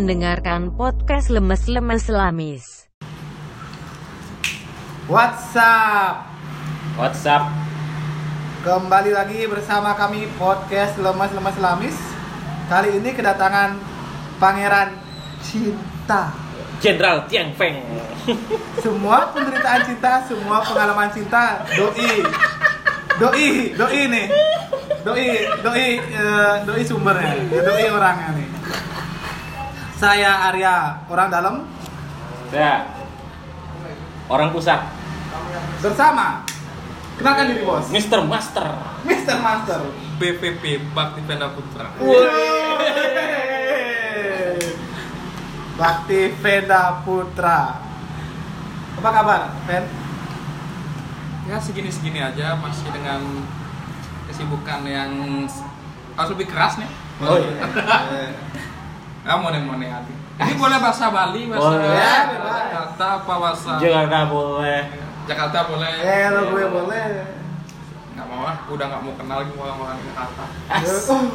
Mendengarkan podcast Lemes-Lemes Lamis. What's up? WhatsApp Kembali lagi bersama kami podcast Lemas Lamis. Kali ini kedatangan Pangeran Cinta. Jenderal Tiang Feng. Semua penderitaan cinta, semua pengalaman cinta, doi, doi, doi nih, doi, doi, eh, doi sumbernya, ya, doi orangnya nih. Saya Arya, orang dalam Ya. Orang pusat. bersama. Kenalkan diri bos, Mr. Master. Mr. Master. BPP Bakti Penda Putra. Bakti Venda Putra. Apa kabar, Ven? Ya segini-segini aja masih dengan kesibukan yang harus lebih keras nih. Oh iya. Ya mone-mone hati. Ini boleh bahasa Bali, bahasa Boleh. Ya. Jakarta apa bahasa Jakarta boleh. Jakarta boleh. Eh, lo gue boleh. Nggak mau ah, udah nggak mau kenal lagi orang-orang Jakarta.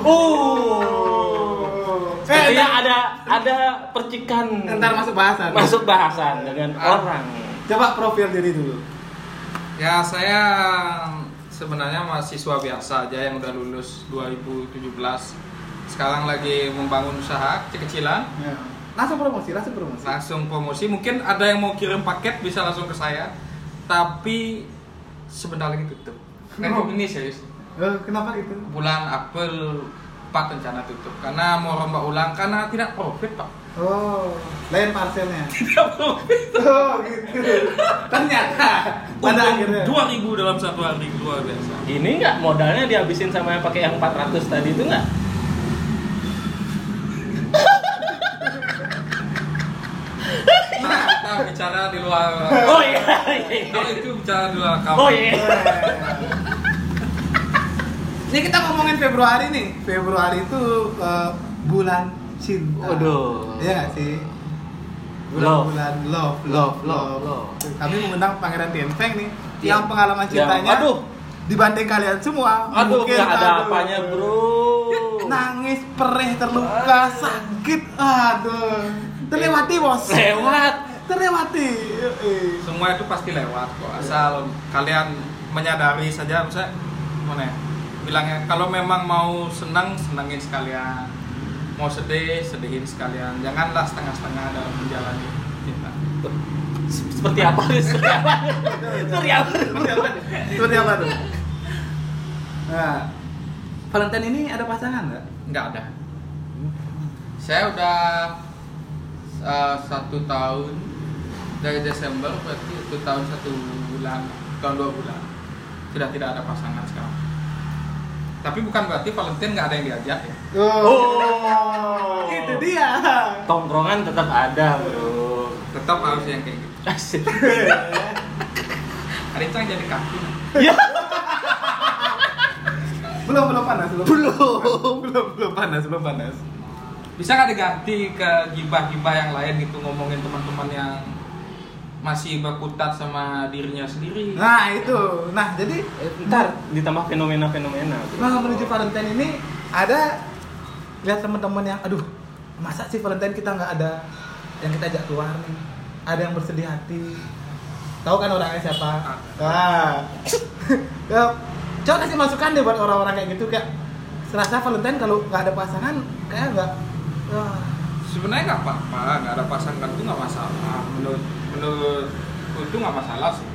Oh. Eh, ntar, ada ada percikan ntar masuk bahasan. masuk bahasan dengan Ah. orang. Coba profil diri dulu. Ya saya sebenarnya mahasiswa biasa aja yang udah lulus 2017. Sekarang lagi membangun usaha kecil-kecilan. Ya. Langsung promosi, langsung promosi. langsung promosi mungkin ada yang mau kirim paket bisa langsung ke saya tapi sebentar lagi tutup Oh. ini serius Eh, kenapa gitu? bulan April 4 rencana tutup karena mau rombak ulang karena tidak profit pak Oh, lain parselnya. Oh, gitu. Ternyata pada akhirnya. dua ribu dalam satu hari luar biasa Ini nggak modalnya dihabisin sama yang pakai yang 400 tadi itu nggak? nah kita bicara di luar Oh iya. iya. kalau itu bicara di luar kamar Oh iya. Ini kita ngomongin Februari nih. Februari itu eh, bulan cinta. Waduh. Iya sih? Love. Bulan-bulan love, love, love, love. Kami mengundang Pangeran Tianfeng nih, Iya. yang pengalaman Ya, cintanya aduh. dibanding kalian semua. Aduh, mungkin, nggak ada aduh, apanya bro. Nangis, perih, terluka, sakit, aduh. Terlewati bos. Lewat. Terlewati. Semua itu pasti lewat kok asal kalian menyadari saja misalnya gimana ya bilangnya kalau memang mau senang senangin sekalian mau sedih sedihin sekalian janganlah setengah-setengah dalam menjalani cinta Seperti apa? Seperti apa? Seperti apa? Seperti apa? Seperti apa tuh? Nah, Valentine ini ada pasangan nggak? nggak ada saya udah uh, satu tahun dari Desember berarti satu tahun satu bulan tahun dua bulan sudah tidak ada pasangan sekarang tapi bukan berarti Valentine nggak ada yang diajak ya Oh. itu dia. Tongkrongan tetap ada bro. tetap harus yang kayak gitu Asik. Hari Cang jadi kaki Ya. belum belum panas belum. Belum. belum belum panas belum panas. Bisa nggak diganti ke gibah-gibah yang lain gitu ngomongin teman-teman yang masih berkutat sama dirinya sendiri Nah itu, nah jadi Ntar ditambah fenomena-fenomena. nah menuju Valentine ini ada lihat teman-teman yang, aduh masa sih Valentine kita nggak ada yang kita ajak keluar nih, ada yang bersedih hati. Tahu kan orangnya siapa? Nah, ya, coba kasih masukan deh buat orang-orang kayak gitu kayak serasa Valentine kalau nggak ada pasangan kayak nggak sebenarnya nggak apa-apa nggak ada pasangan itu nggak masalah menurut menurut itu nggak masalah sih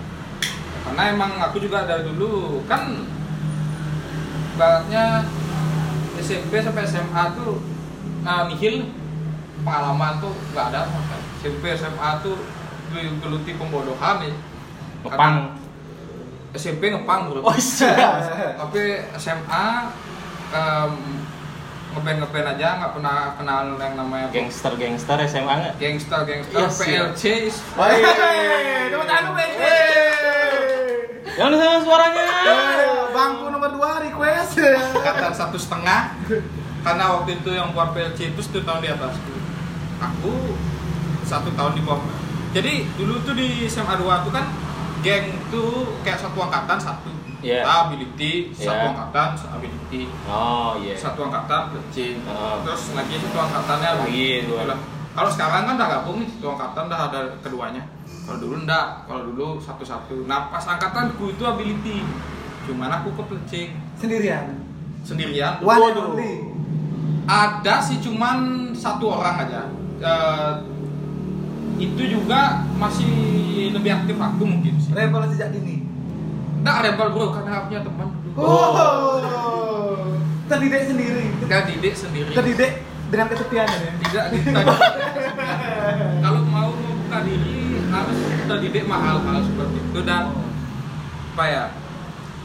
karena emang aku juga dari dulu kan baratnya SMP sampai SMA tuh nah, nihil pengalaman tuh nggak ada. SMP SMA tuh geluti pembodohan nih Ngepang. SMP ngepang bro Oh siap. tapi SMA em, ngeband ngeband aja nggak pernah kenal yang namanya Gangster-gangster SMA nggak? gangster gangster Iya, siap. PLC Hei, tepuk tangan dulu, Bang. Yang di sana suaranya. Eh, Bangku nomor 2 request. kata satu setengah karena waktu itu yang buat PLC itu satu tahun di atasku aku satu tahun di bawah jadi dulu tuh di SMA 2 tuh kan geng tuh kayak satu angkatan satu Iya. Kita ability, satu Iya. angkatan ability, Oh iya. satu angkatan plecing, Oh. terus lagi satu angkatannya Lagi, dua. Kalau sekarang kan udah gabung nih, satu angkatan udah ada keduanya. Kalau dulu enggak, kalau dulu satu-satu. Nah pas angkatanku itu ability, cuman aku ke plecing Sendirian. sendirian. One and Waduh. only. Ada sih cuman satu orang aja. Eh, itu juga masih lebih aktif aku mungkin sih. Rebel sejak dini. Nggak rebel bro, karena aku punya teman. Oh. Terdidik sendiri. Nggak didik sendiri. Terdidik dengan kesepian ya. Tidak kita Kalau mau membuka diri harus terdidik mahal hal seperti itu dan apa ya?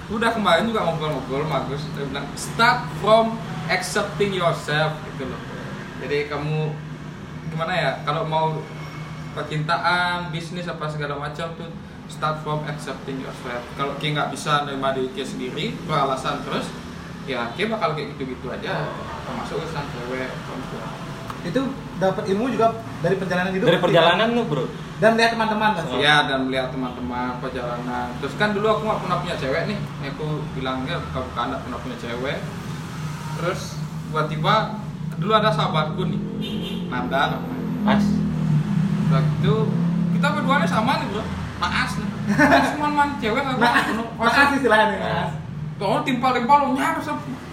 Udah kemarin juga ngobrol-ngobrol bagus. Dia bilang start from accepting yourself gitu loh. Jadi kamu gimana ya? Kalau mau percintaan, bisnis apa segala macam tuh start from accepting yourself. Kalau Ki nggak bisa nerima diri Ki sendiri, beralasan terus, ya Ki bakal kayak gitu-gitu aja. Termasuk urusan cewek, perempuan. Itu dapat ilmu juga dari perjalanan hidup. Dari perjalanan lu bro. Dan lihat teman-teman kan. Oh. Ya dan melihat teman-teman perjalanan. Terus kan dulu aku nggak pernah punya cewek nih. Aku bilangnya bukan bukan nggak pernah punya cewek. Terus tiba-tiba dulu ada sahabatku nih, Nanda namanya. Mas. Waktu itu kita berdua nih sama nih bro. Naas nih. Naas cuman man cewek nggak Nah, pernah. makasih istilahnya Mas. Tuh timpal-timpal lo nyaris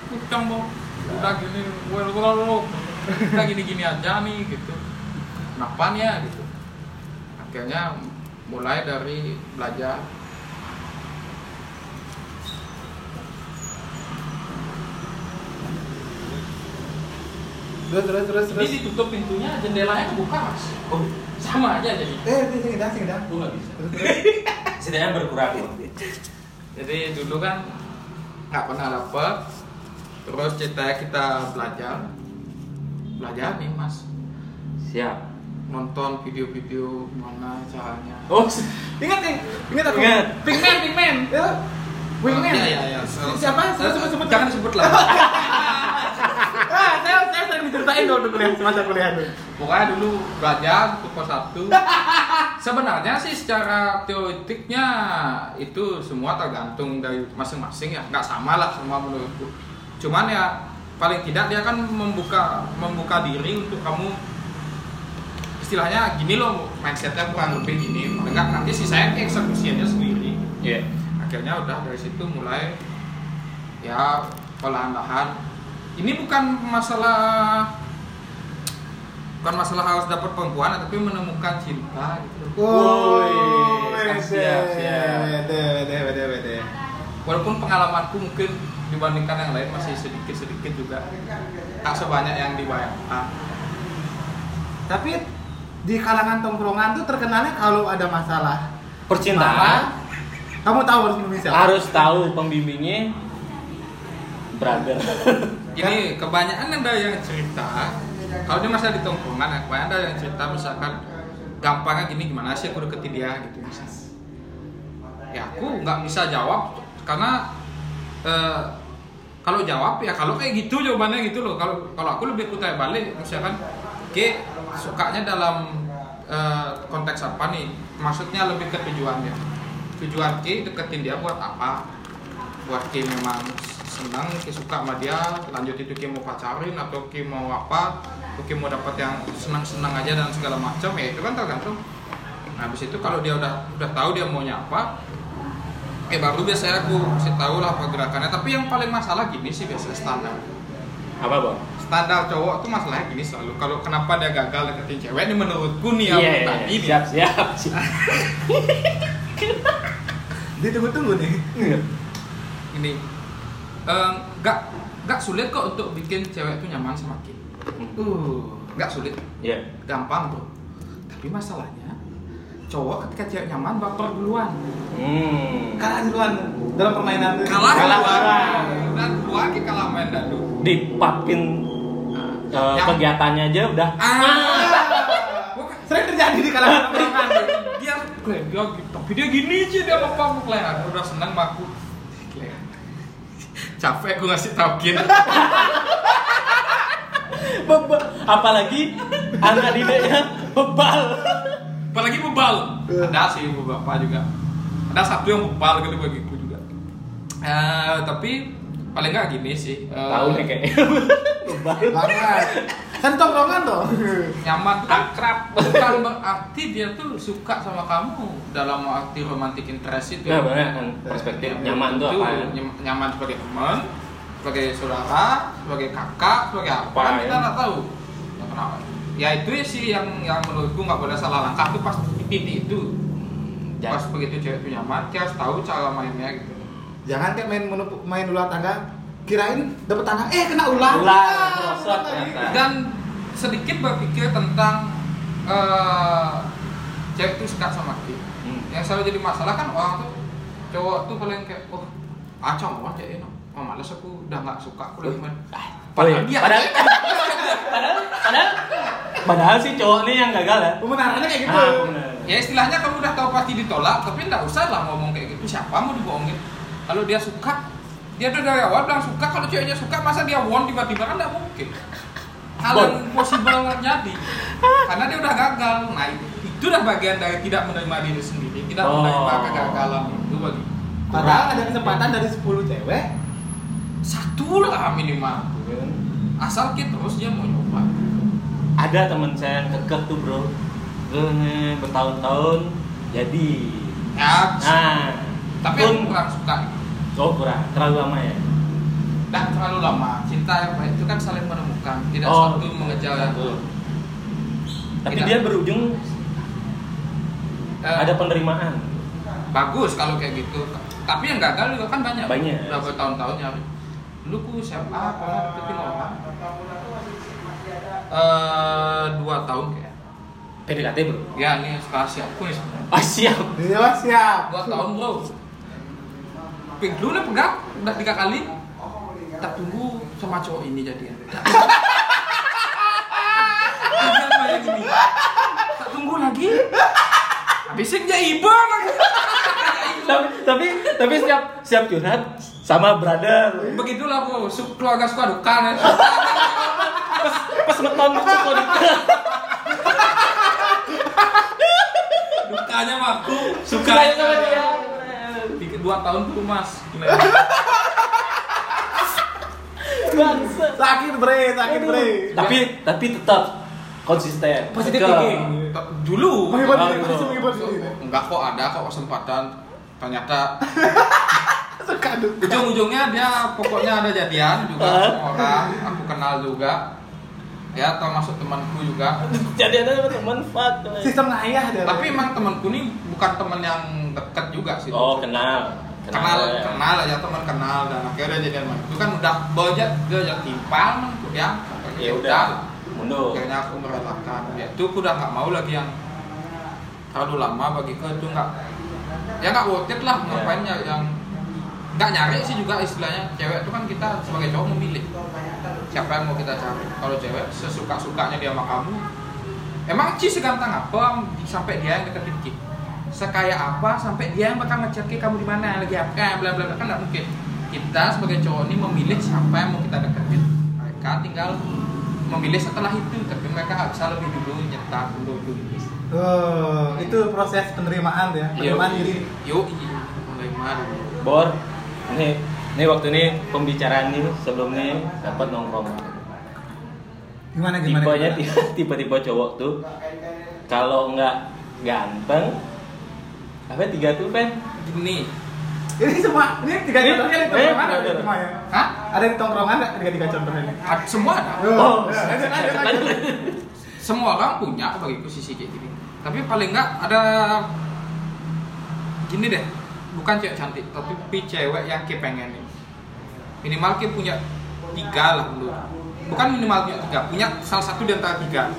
pucang mau udah gini, well, well, well, kita gini-gini aja nih gitu. Kenapa ya gitu. Akhirnya mulai dari belajar Terus terus terus ini terus. ditutup pintunya jendelanya kebuka mas oh sama aja jadi Eh, ini sing dah sing dah. Aku nggak bisa. Terus terus. Setidaknya berkurang. jadi dulu kan nggak pernah dapet terus ceritanya kita belajar belajar nih mas Siap. nonton video-video gimana caranya Oh, Ingat nih, ingat aku. Ingat. Pinkman. Ya. Wingman. Iya, iya, iya. Si- Siapa? Sebut sebut sebut. Jangan disebut lah. Saya saya sering diceritain dulu kuliah semasa kuliah dulu. Pokoknya dulu belajar untuk pos satu. Sebenarnya sih secara teoretiknya itu semua tergantung dari masing-masing ya, nggak sama lah semua menurutku. Cuman ya paling tidak dia kan membuka membuka diri untuk kamu istilahnya gini loh mindsetnya kurang lebih gini paling nggak nanti sih saya eksekusinya sendiri Iya. akhirnya udah dari situ mulai ya perlahan-lahan ini bukan masalah bukan masalah harus dapat perempuan tapi menemukan cinta gitu Woi, siap, siap. Wede, wede, wede, wede. walaupun pengalamanku mungkin dibandingkan yang lain masih sedikit-sedikit juga tak sebanyak yang dibayangkan Tapi di kalangan tongkrongan tuh terkenalnya kalau ada masalah Percintaan kamu tahu harus siapa? harus tahu pembimbingnya brother. Ini kebanyakan ada yang cerita kalau dia masa di tongkrongan, ya, kebanyakan ada yang cerita misalkan gampangnya gini gimana sih aku deketin dia gitu misalnya. Ya aku nggak bisa jawab karena eh, kalau jawab ya kalau kayak gitu jawabannya gitu loh. Kalau kalau aku lebih kutanya balik misalkan, oke sukanya dalam eh, konteks apa nih? Maksudnya lebih ke tujuannya. Tujuan Ki deketin dia buat apa? buat Ki memang senang Ki suka sama dia lanjut itu Ki mau pacarin atau Ki mau apa atau Ki mau dapat yang senang-senang aja dan segala macam ya itu kan tergantung nah habis itu kalau dia udah udah tahu dia maunya apa eh baru biasanya aku kasih tahu lah pergerakannya tapi yang paling masalah gini sih biasanya standar Apa bang? standar cowok tuh masalahnya gini selalu kalau kenapa dia gagal deketin cewek ini menurutku nih Iya, yang iya, tadi nih. siap, siap, siap. Ditunggu-tunggu nih. ini nggak nggak sulit kok untuk bikin cewek itu nyaman sama Ki Uh. nggak sulit Iya. gampang bro tapi masalahnya cowok ketika cewek nyaman baper duluan Hmm. Kalah duluan dalam permainan tuh. kalah Kalah duluan dan duluan Ki kalah main dadu Dipapin eh, Yang- kegiatannya aja udah. ah Bukan. Sering terjadi di kalangan tongkrongan. dia Glenn, dia gitu. tapi dia gini aja dia apa aku udah senang sama aku Glenn. Capek aku ngasih tau Gin. Beba- Apalagi anak didiknya bebal. apalagi bebal. Ada sih beberapa juga. Ada satu yang bebal gitu bagiku juga. Eh, tapi paling nggak gini sih. eh, Tahu nih kayaknya. banget kan tongkrongan tuh nyaman. Tuh akrab bukan berarti dia tuh suka sama kamu. Dalam arti romantic interest itu. Nah, banyak kan perspektif nyaman tuh apa? nyam- nyaman sebagai teman sebagai saudara sebagai kakak sebagai apa, Apa, kan ya? kita nggak tahu. Ya, kenapa ya itu sih yang yang menurutku nggak boleh salah langkah tuh pas di titik itu. Ja- pas begitu cewek itu nyaman dia harus tahu cara mainnya gitu. Jangan kayak main menumpuk- main ular tangga kirain dapat tanah eh kena ular. Ular, Ah, dan sedikit berpikir tentang eh, cewek itu suka sama kita Hmm. yang selalu jadi masalah kan orang tuh cowok tuh paling kayak oh acong banget ya ini. Oh males aku udah nggak suka aku lagi main. Oh iya. Padahal dia- Padahal, padahal, padahal, padahal si cowok nih yang gagal ya. pembenarannya kayak gitu. Ah, ya istilahnya kamu udah tahu pasti ditolak tapi nggak usah lah ngomong kayak gitu. Siapa mau dibohongin? Kalau dia suka dia udah dari awal bilang suka kalau ceweknya suka masa dia won tiba-tiba kan nggak mungkin. Hal yang possible terjadi karena dia udah gagal. Nah itu itu udah bagian dari tidak menerima diri sendiri tidak Oh. menerima kegagalan itu bagi. Padahal ada kesempatan dari 10 cewek. Satu lah minimal. Asal kita terus dia mau nyoba. Ada teman saya yang kekeh tuh bro, Eh, bertahun-tahun jadi. ya Nah, tapi pun, aku kurang suka oh kurang, terlalu lama ya. dan terlalu lama cinta yang baik itu kan saling menemukan tidak Oh, satu mengejar yang satu. Tapi Tidak. dia berujung Eh, ada penerimaan. bagus kalau kayak gitu tapi yang gagal juga kan banyak Banyak. udah bertahun-tahun ya dulu ku SMA pernah deketin orang eh dua tahun kayak PDKT bro. ya ini rahasia aku nih sebenarnya. Ah siap. dia mah siap dua tahun bro dulu pegang. Udah tiga kali tak tunggu sama cowok ini jadian. Gini. tak tunggu lagi. Habisin dia ibu tapi tapi tapi siap siap curhat sama brother. begitulah su- keluarga suka duka. Nih Pas ngeton suku di dukanya mah aku suka sama dia. Dua tahun tuh mas. Bangsa. sakit bre sakit bre. Tapi tapi tetap konsisten. Positif Ke- thinking. dulu. Enggak kok ada kok kesempatan. Ternyata ujung-ujungnya dia pokoknya ada jadian juga orang aku kenal juga ya termasuk temanku juga Jadi ada teman fuck. sistem ngayah dia tapi emang temanku nih bukan teman yang deket juga sih Oh kenal. kenal ya. kenal aja teman kenal dan akhirnya jadian sama itu kan udah bojat dia jadi timpal ya Ya udah. Mundur. akhirnya aku merelakan ya itu aku udah nggak mau lagi yang terlalu lama bagiku itu nggak ya nggak worth it lah Ya. ngapain ya yang nggak nyari sih juga istilahnya. Cewek itu kan kita sebagai cowok memilih siapa yang mau kita cari. Kalau cewek sesuka sukanya dia sama kamu emang Ci seganteng apa sampai dia yang deketin Ci? Sekaya apa sampai dia yang bakal ngechat Ki, kamu di mana? Lagi apa? Bla bla bla. Kan nggak mungkin. Kita sebagai cowok ini memilih siapa yang mau kita deketin. Mereka tinggal memilih setelah itu tapi mereka bisa lebih dulu nyetak dulu dulu. Oh, itu proses penerimaan ya. Penerimaan diri. yuk iya mulai dulu Bor, ini ini waktu ini pembicaraan ini sebelumnya dapat nongkrong. gimana gimana Tipenya tipe-tipe cowok tuh kalau nggak ganteng apa tiga tuh kan gini ini semua ini tiga Ini- contohnya di eh, tongkrongan ada. bener. semua ya? Hah? ada di tongkrongan nggak tiga tiga contoh ini? Ad- semua ada. Oh, lanjut, lanjut, lanjut. semua orang punya bagiku sisi kayak gini. Tapi paling nggak ada gini deh bukan cewek cantik tapi cewek yang kita pengenin minimal kita punya tiga lah dulu bukan minimal punya tiga punya salah satu di antara tiga.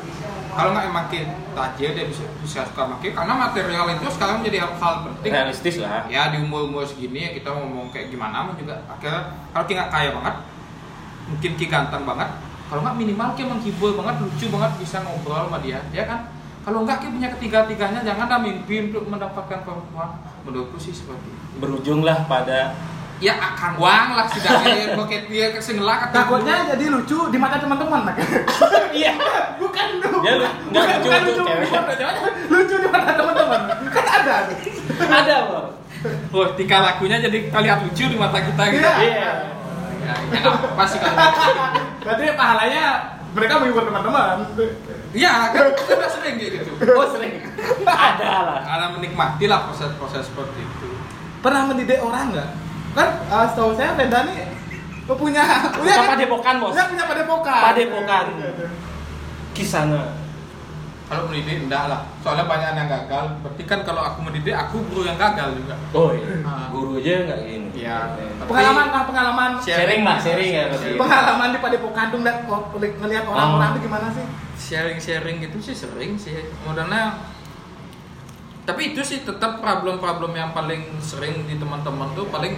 Kalau nggak emang kita tajir dia bisa bisa suka kita karena material itu sekarang menjadi hal, hal penting. Realistis lah. ya di umur umur segini ya kita ngomong kayak gimana mau juga akhirnya kalau kita kaya banget mungkin kita ganteng banget kalau nggak minimal kita menghibur banget lucu banget bisa ngobrol sama dia ya kan kalau nggak kita punya ketiga tiganya jangan dah mimpi untuk mendapatkan perempuan menurutku sih seperti itu Berujunglah pada ya akan uang lah setidaknya bokep dia kesengelak takutnya jadi lucu di mata teman-teman Mak. iya bukan dong Dia lu- bukan, lucu bukan lucu lucu di mata teman-teman kan ada ada Bor. Wah, tingkah lakunya jadi kita lihat lucu di mata kita gitu. Iya. Iya. Ya, ya nggak apa sih kalau gitu. Berarti pahalanya mereka menghibur teman-teman. Iya, kan kita udah sering kayak gitu. Oh sering. Ada lah. Karena menikmati lah proses-proses seperti itu. Pernah mendidik orang nggak? Kan uh, setahu saya Venda nih punya punya Bukan padepokan, Bos. Dia punya padepokan. Padepokan. Kisana. Kalau mendidik enggak lah. Soalnya banyak yang gagal. Berarti kan kalau aku mendidik, aku guru yang gagal juga. Oh iya. Ah. Guru aja nggak gini. Iya. Pengalaman lah pengalaman Sharing lah, sharing ya. Sharing. pengalaman di padepokan tuh ngeliat ngeliat orang-orang tuh gimana sih? Sharing-sharing gitu sih sering sih. Modalnya tapi itu sih tetap problem-problem yang paling sering di teman-teman tuh paling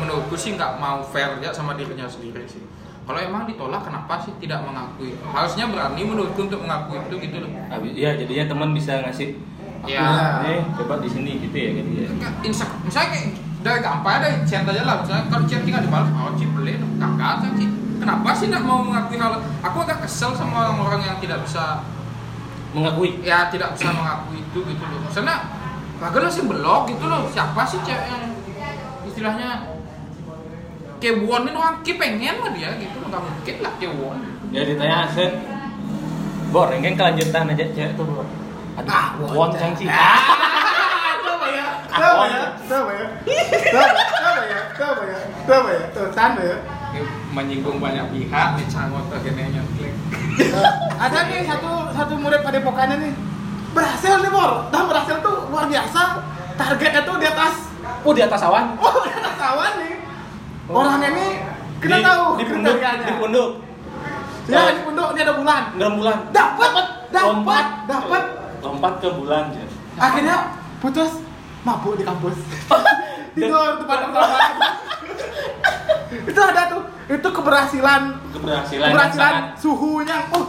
menurutku sih nggak mau fair ya sama dirinya sendiri sih. Kalau emang ditolak kenapa sih tidak mengakui? Harusnya berani menurutku untuk mengakui itu gitu loh. Habis, ya jadinya teman bisa ngasih. ya Eh, coba di sini gitu ya gitu ya. Insek misalnya kayak udah gampang ada chat aja lah. Misalnya kalau chat tinggal dibalas oh cip beli kakak sih kenapa sih nggak mau mengakui hal aku agak kesel sama orang-orang yang tidak bisa Mengakui. ya tidak bisa mengakui itu gitu loh maksudnya kagak sih blog gitu loh siapa sih cewek yang istilahnya kewon ini orang ki pengen mah dia gitu nggak mungkin lah kewon Ya ditanya Asen. Bor, ini kan kelanjutan aja cewek tuh, Bor. Aduh, Ah, won won, cang sih. Coba ya, coba ya, coba ya, coba ya, coba ya, coba ya, tuh tanda ya. Ini menyinggung banyak pihak nih cangot gini nyeklik Ada nih satu satu murid padepokannya nih berhasil nih bor, dah berhasil tuh luar biasa. Targetnya tuh di atas, Oh, di atas awan. oh di atas awan nih. Orangnya nih kita Di- tahu di punduk, di punduk. Ya di punduk ini ada bulan. Enam bulan. Dapat, dapat, dapat. Lompat ke bulan, Jen. Akhirnya putus mabuk di kampus. Tidur tempat pertama. itu ada tuh, itu keberhasilan Keberhasilan. keberhasilan suhunya. Uh,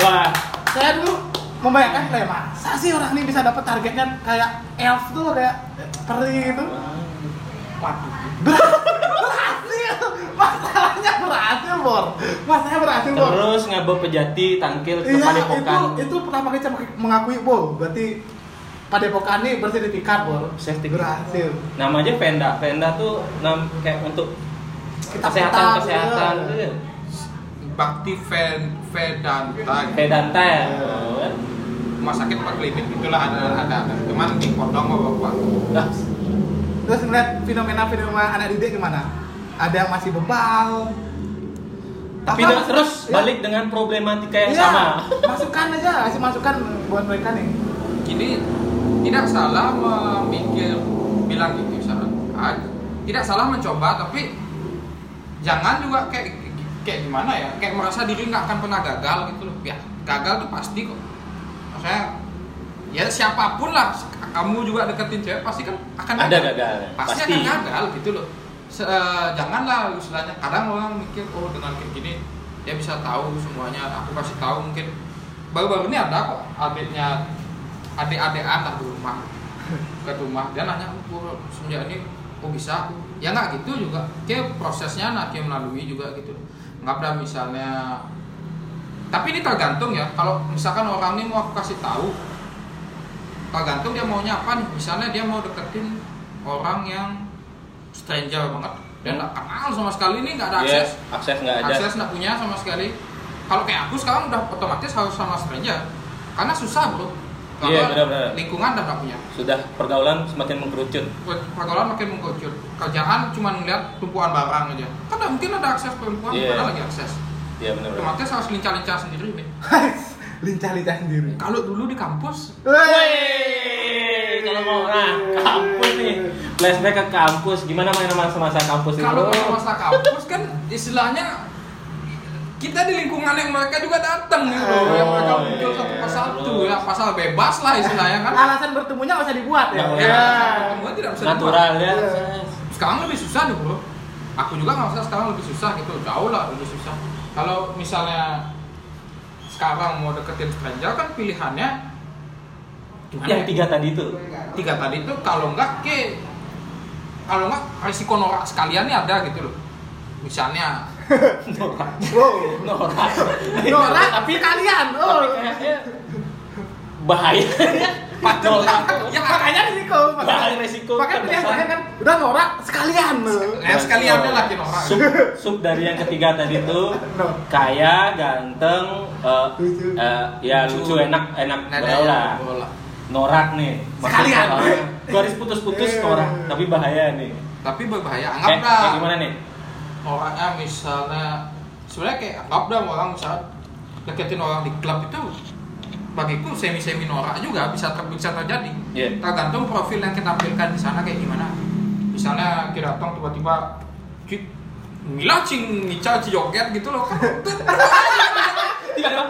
Wah, saya dulu membayangkan kayak masa sih orang ini bisa dapat targetnya kayak elf tuh kayak peri gitu. waduh. Berhasil, masalahnya berhasil bor, masalahnya berhasil bor. Terus ngabel pejati tangkil ke Iya, itu itu pertama kali saya mengakui bor, berarti padepokan ini bersertifikat bor, Sertifikat. berhasil. Namanya Venda. Venda tuh nam kayak untuk Kita kesehatan kesehatan ya. bakti Ven- Vedanta Vedanta ya. rumah sakit pak klinik itulah ada ada ada cuman di kodong sama bapak Nah, Terus ngeliat fenomena-fenomena anak didik gimana? Ada yang masih bebal. tapi Apa- terus ya, balik dengan problematika yang iya, sama. Masukan aja, kasih masukan buat mereka nih. Jadi tidak salah memikir bilang gitu salah. Ah, Tidak salah mencoba tapi jangan juga kayak kayak gimana ya kayak merasa diri nggak akan pernah gagal gitu loh. Ya gagal tuh pasti kok. Maksudnya ya siapa pun lah kamu juga deketin cewek pasti kan akan Ada gagal, pasti, pasti. akan gagal gitu loh. Se- eh, janganlah istilahnya kadang orang mikir oh dengan kayak gini dia bisa tahu semuanya aku kasih tahu mungkin. Baru-baru ini ada kok adiknya adik-adikan lah di rumah. Ke rumah. Dia nanya oh semenjak ini kok bisa? Ya nggak gitu juga. Kayak prosesnya nanti melalui juga gitu. Nggak ada misalnya. Tapi ini tergantung ya. Kalau misalkan orang ini mau aku kasih tahu tergantung dia maunya apa nih. Misalnya dia mau deketin orang yang stranger banget. Dia nggak kenal sama sekali nih nggak ada Iya, akses. akses nggak ada. akses nggak punya sama sekali. Kalau kayak aku sekarang udah otomatis harus sama stranger. Karena susah bro Iya, benar-benar. lingkungan udah nggak punya Sudah pergaulan semakin mengkerucut. pergaulan makin mengkucut kerjaan cuma ngeliat tumpuan barang aja kan nggak mungkin ada akses perempuan Iya. ada lagi akses Iya benar. benar. otomatis harus lincah-lincah sendiri nih Lincah-lincah sendiri. kalau dulu di kampus Wey, kalau mau nah kampus nih, flashback ke kampus, gimana main masa-masa kampus itu? kalau kalau masa kampus kan istilahnya kita di lingkungan yang mereka juga datang gitu Oh, yang mereka muncul iya. satu persatu ya pasal bebas lah istilahnya kan Alasan bertemunya nggak usah dibuat ya. Ya, usah. semua tidak bisa natural ya. Iya. sekarang lebih susah nih bro aku juga nggak usah sekarang lebih susah gitu jauh lah lebih susah kalau misalnya sekarang mau deketin stranger kan pilihannya gimana Yang ya? tiga tadi itu. tiga tadi itu kalau nggak ke kalau nggak risiko norak sekalian nih ada gitu loh misalnya Norak. Wow. Norak. Norak tapi sekalian. Oh. bahaya. Pacar Ya makanya risiko. Bahaya risiko, Makanya kan pilihan terakhir kan udah norak sekalian. Ya sekalian laki norak. Sub, sub dari yang ketiga tadi tuh kaya, ganteng, eh, eh, ya lucu, enak, enak ya, bola. Norak nih. Sekalian. eh, garis putus-putus Eh. norak, tapi bahaya nih. Tapi berbahaya. Kayak, Anggap dah kayak gimana nih? Orangnya misalnya sebenarnya kayak anggap dah orang misalnya deketin orang di klub itu bagiku semi semi norak juga bisa ter, bisa terjadi. Iya. Tergantung profil yang kita tampilkan di sana kayak gimana. Misalnya kita datang tiba-tiba "Cik, Mila cing Nica joget gitu loh. Tiba-tiba.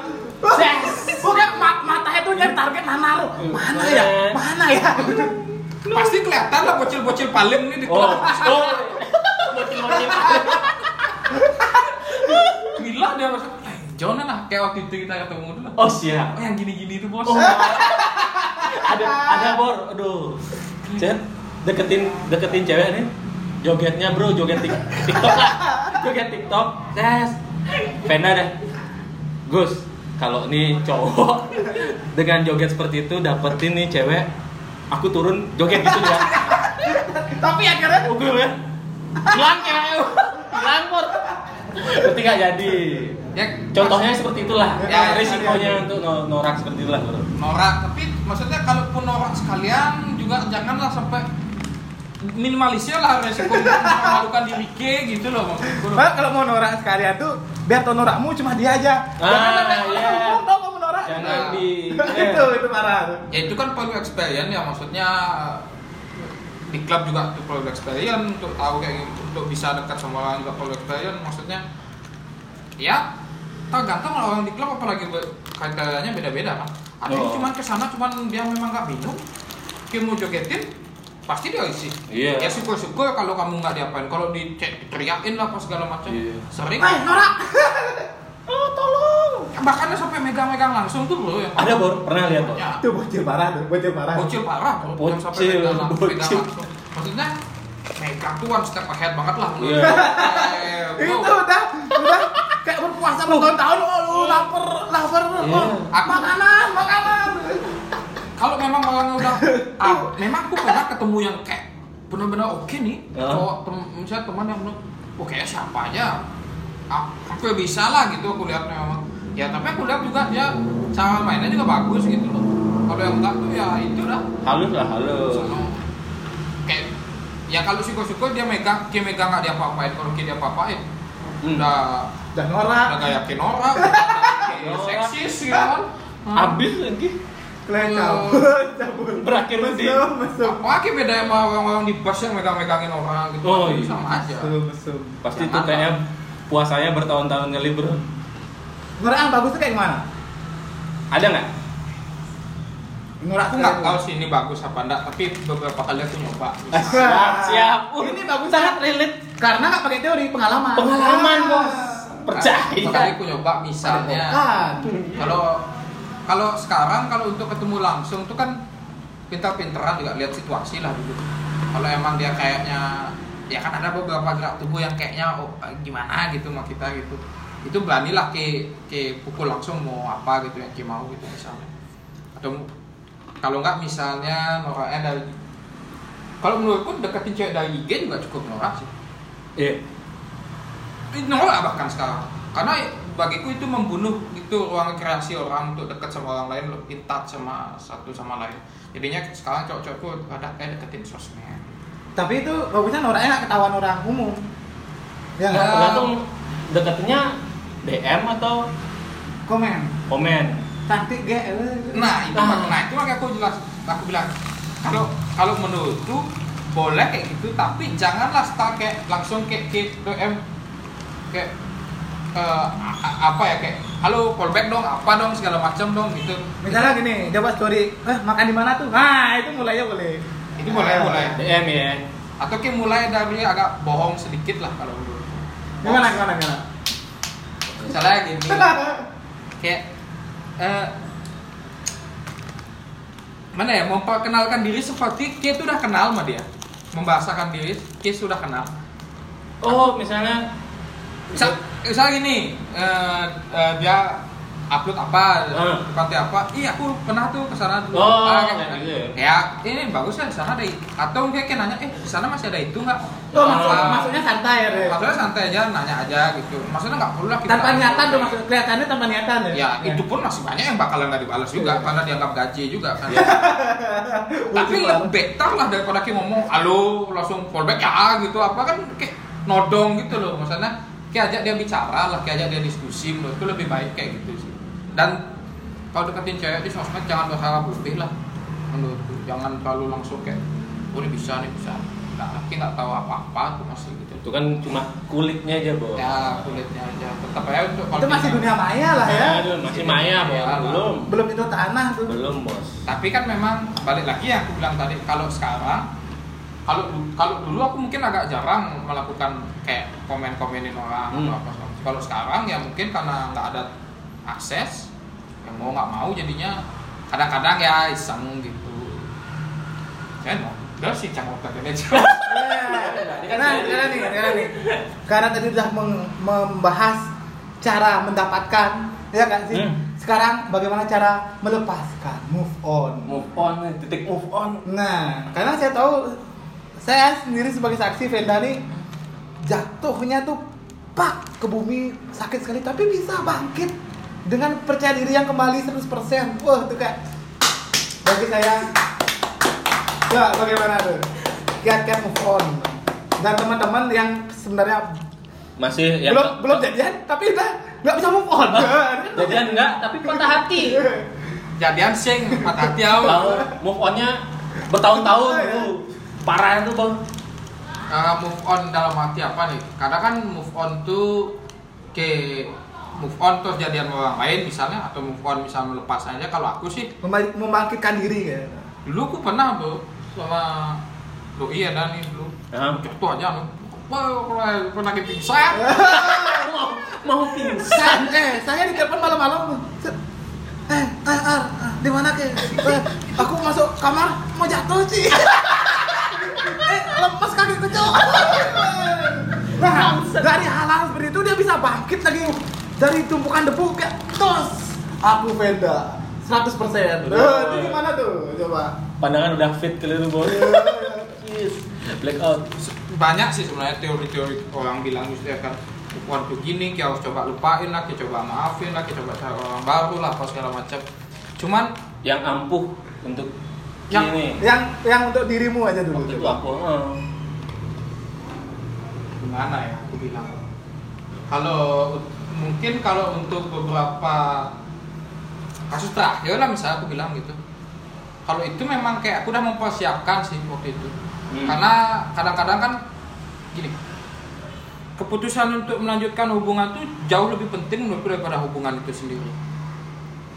Bukan ma- mata itu nyari target mana lo? Mana ya? Mana ya? Pasti kelihatan lah bocil-bocil paling nih di Oh, klub. oh. Bocil-bocil. Mila dia masuk. Eh, Jangan lah kayak waktu itu kita ketemu dulu. Oh siap. Oh, yang gini-gini itu bos. Oh. ada ada bor, aduh. Chat deketin deketin cewek nih. Jogetnya bro, joget tik- TikTok lah. Joget TikTok. Ses. Vena deh. Gus, kalau nih cowok dengan joget seperti itu dapetin nih cewek, aku turun joget gitu ya. Tapi akhirnya Ugul ya. Hilang ya. Hilang bor. Berarti nggak jadi. Ya, Contohnya seperti itulah. Ya, ya, risikonya ya. untuk no- norak seperti itulah bro. norak tapi maksudnya kalaupun norak sekalian juga janganlah sampai minimalisir lah resiko memalukan diri ke gitu loh maksudku. Pak, kalau mau norak sekalian tuh biar tau norakmu cuma dia aja. Ah, Jangan iya. tau kamu norak. Jangan di itu itu parah. tuh. ya itu kan perlu experience ya maksudnya di klub juga tuh perlu experience untuk tahu kayak gitu untuk bisa dekat sama orang juga perlu experience maksudnya ya tergantung lah orang di klub apalagi kriterianya beda-beda kan ada yang Oh. cuman ke sana cuman dia memang nggak minum dia mau jogetin pasti dia isi Iya. ya syukur-syukur kalau kamu nggak diapain kalau diteriakin lah apa segala macam Iya. sering Eh, norak. oh tolong bahkan sampai megang-megang langsung tuh loh yang Ada bor, pernah lihat bor? Ya, Itu bocil parah tuh, bocil parah. bocil parah bro. Bocil, yang sampai megang langsung, bocil. megang langsung. maksudnya megang tuh one step ahead banget lah Iya. gue. Eh, Itu udah udah kayak berpuasa bertahun-tahun oh lu lapar lapar Iya. oh, makanan makanan kalau memang orangnya udah ah, memang aku pernah ketemu yang kayak benar-benar oke nih Ya. cowok tem, misalnya teman yang bener oh kayaknya siapa aja Ah, aku bisa lah gitu aku lihatnya memang ya tapi aku lihat juga dia cara mainnya juga bagus gitu loh. Kalau yang enggak tuh ya itu dah. Halus lah, halus. Sono. kayak ya kalau syukur-syukur dia megang dia megang nggak dia apa-apain kalau dia apa-apain Hmm. udah dan norak. udah kayak kinora udah kayak Norak. seksis gitu kan. Habis lagi. kalian cabut cabut. Berakhir mesum apa lagi beda sama orang-orang di bus yang megang-megangin orang gitu. Oh, Itu iya. sama aja. Mesum mesum Pasti tuh kayaknya puasanya bertahun-tahun kali bro. Norak yang bagus tuh kayak gimana Ada nggak? norak aku nggak tahu sih ini bagus apa enggak tapi beberapa kali aku nyoba Siap, siap. Uh, ini bagus sangat relate. karena nggak pakai teori pengalaman Pengalaman Ah. bos. beberapa kali Percaya. aku nyoba misalnya kalau kalau sekarang kalau untuk ketemu langsung tuh kan pintar-pinteran juga lihat situasi lah dulu kalau emang dia kayaknya ya kan ada beberapa gerak tubuh yang kayaknya oh, gimana gitu sama kita gitu itu beranilah ke ke pukul langsung mau apa gitu yang ke mau gitu misalnya. Atau kalau nggak misalnya noraknya dari kalau menurutku deketin cewek dari IG juga cukup norak sih. Iya. Ini norak bahkan sekarang. Karena bagiku itu membunuh itu ruang kreasi orang untuk dekat sama orang lain lebih touch sama satu sama lain. Jadinya sekarang cowok-cowokku ada kayak deketin sosmed. Tapi itu bagusnya noraknya nggak ketahuan orang umum. Ya Ya. nggak Tergantung deketnya DM atau komen komen. cantik ge nah itu Ah. nah itu makanya aku jelas aku bilang kalau kalau menurutku boleh kayak gitu tapi janganlah start kayak langsung kayak ke DM kayak eh, a- apa ya kayak halo callback dong apa dong segala macam dong gitu misalnya gini dia buat story eh makan di mana tuh nah itu mulainya boleh itu boleh Ah. boleh DM ya. atau kayak mulai dari agak bohong sedikit lah kalau menurut gimana gimana gimana? Misalnya gini kayak eh, mana ya? Memperkenalkan diri seperti kita udah kenal sama dia. Membahasakan diri kita sudah kenal. Oh, misalnya misal, misal gini eh, eh, dia upload apa Ah. konten apa. Iya aku pernah tuh ke sana dulu. Oh, Ah, kayak gitu ya? ini bagus ya di sana ada atau mungkin kayak nanya eh di sana masih ada itu nggak? Oh, maksud, Ah, maksudnya santai ya, maksudnya santai aja nanya aja gitu. Maksudnya nggak perlu lah kita Tanpa niatan tuh maksud kelihatannya tanpa niatan ya? ya itu pun masih banyak yang bakalan nggak dibalas juga karena dianggap gaji juga kan. Tapi Lucu lebih better lah daripada kita ngomong halo langsung fallback ya gitu. Apa kan kayak nodong gitu loh maksudnya. Kayak ajak dia bicara lah kayak ajak dia diskusi menurutku lebih baik kayak gitu sih dan kalau deketin cewek di sosmed jangan berharap lebih lah menurutku jangan terlalu langsung kayak oh ini bisa nih bisa nah kita nggak tahu apa-apa tuh masih gitu Itu kan cuma kulitnya aja, Bo. ya kulitnya aja tetap aja untuk Itu masih dunia maya lah ya. Aduh, masih maya, Bo. Ya, Belum. Belum itu tanah tuh. Belum, Bos. tapi kan memang balik lagi yang aku bilang tadi kalau sekarang kalau kalau dulu aku mungkin agak jarang melakukan kayak komen-komenin orang Hmm. atau apa kalau sekarang ya mungkin karena nggak ada akses yang mau nggak mau jadinya kadang-kadang ya iseng gitu kan udah sih canggung katanya Nah, sekarang nih, sekarang nih. Karena tadi udah membahas cara mendapatkan, ya kan sih? Hmm. Sekarang bagaimana cara melepaskan, move on. Move on, titik move on. Nah, karena saya tahu saya sendiri sebagai saksi Venda nih jatuhnya tuh pak ke bumi sakit sekali tapi bisa bangkit dengan percaya diri yang kembali 100%. Wah, itu kayak bagi saya ya bagaimana tuh? Kiat-kiat move on. Dan teman-teman yang sebenarnya Masih yang belum belum jadian tapi udah nggak bisa move on. jadian enggak, tapi patah hati. jadian sing patah hati aku Tahu move onnya bertahun-tahun, Bu. Parah itu, Bang. Uh, move on dalam arti apa nih? Kadang kan move on tuh ke move on terus jadian sama orang lain misalnya atau move on misalnya melepas aja kalau aku sih Membalik- Membangkitkan diri ya. dulu aku pernah tuh sama doi ya dan dulu Hah? itu aja anu wah pernah pernah ke pingsan mau mau pingsan. Eh, saya ditelepon malam-malam. Eh, eh, Ar, ah, di mana ke? Eh, aku masuk kamar mau jatuh sih. eh, lemas kaki kecil. nah, dari hal-hal seperti itu dia bisa bangkit lagi dari tumpukan debu kayak tos. Aku Venda 100%. Betul. Eh, itu gimana tuh? Coba. Pandangan udah fit kali itu, Bos. Yes. Blackout. banyak sih sebenarnya teori-teori orang bilang mesti akan on tuh gini kita harus coba lupain lah kita coba maafin lah kita coba cari orang baru lah apa segala macam cuman Yang ampuh untuk Yang- ini. Yang yang untuk dirimu aja dulu. Waktu itu coba. aku, gimana ya aku bilang kalau mungkin kalau untuk beberapa kasus terakhir lah misalnya aku bilang gitu. Kalau itu memang kayak aku udah mempersiapkan sih waktu itu. Hmm. karena kadang-kadang kan gini keputusan untuk melanjutkan hubungan tuh jauh lebih penting menurutku daripada hubungan itu sendiri.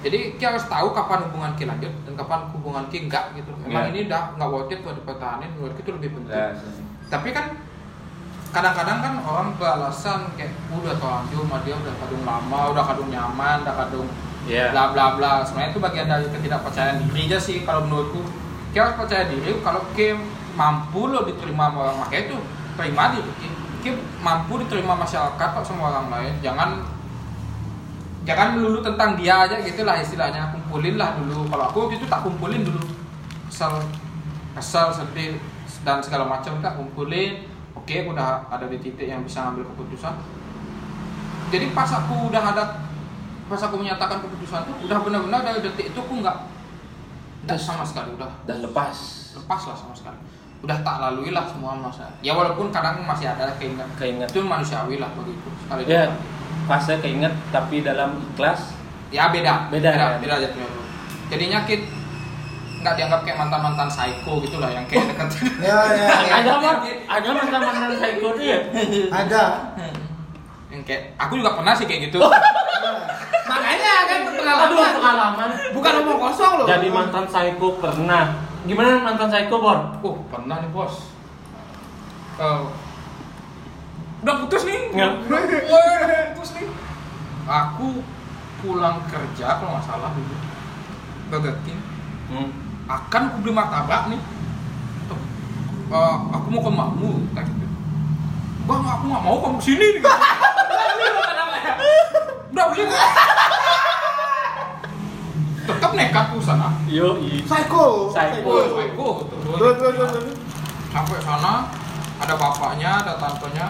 Jadi kita harus tahu kapan hubungan kita lanjut dan kapan hubungan kita enggak gitu. Memang Iya. ini udah nggak worth it buat dipertahanin menurutku itu lebih penting. Nah, tapi kan kadang-kadang kan orang beralasan kayak udah terlanjur sama dia udah kadung lama udah kadung nyaman udah kadung Iya. bla bla bla. Sebenarnya itu bagian dari ketidakpercayaan diri aja sih kalau menurutku. Kita harus percaya diri kalau kita mampu lo diterima sama orang makanya itu terima diri kita mampu diterima masyarakat kok sama orang lain. Jangan jangan melulu tentang dia aja gitu lah istilahnya. Kumpulin lah dulu. Kalau aku waktu itu tak kumpulin dulu. Kesel kesel sedih dan segala macam tak kumpulin oke aku udah ada di titik yang bisa ngambil keputusan jadi pas aku udah ada pas aku menyatakan keputusan itu udah benar-benar dari detik itu aku nggak udah sama sekali udah Dan lepas. lepas lah sama sekali udah tak lalui lah semua masa ya walaupun kadang masih ada keinget Keinget. itu manusiawi lah begitu sekali Ya, fase keinget tapi dalam ikhlas. ya beda Beda, beda, ya? beda bro jadinya kit nggak dianggap kayak mantan mantan psycho gitu lah yang kayak deket Ya, ya, ya. Ada mah, ada mantan mantan psycho tuh ya. Ada. yang kayak aku juga pernah sih kayak gitu Makanya kan itu Aduh, pengalaman. pengalaman. Bukan omong kosong loh. Jadi mantan psycho pernah. Gimana mantan psycho, Bor? oh pernah nih bos Eh, udah putus nih Ya. Woi, udah putus nih aku pulang kerja kalau nggak salah dulu Burger King Hmm. Akan aku beli martabak nih Eh, aku mau ke makmu kayak gitu bang aku nggak mau kamu ke sini nih udah beli tetap nekat ke sana Yo, i. Psycho. Psycho. psycho Terus, terus, terus, terus. sampai sana ada bapaknya ada tantenya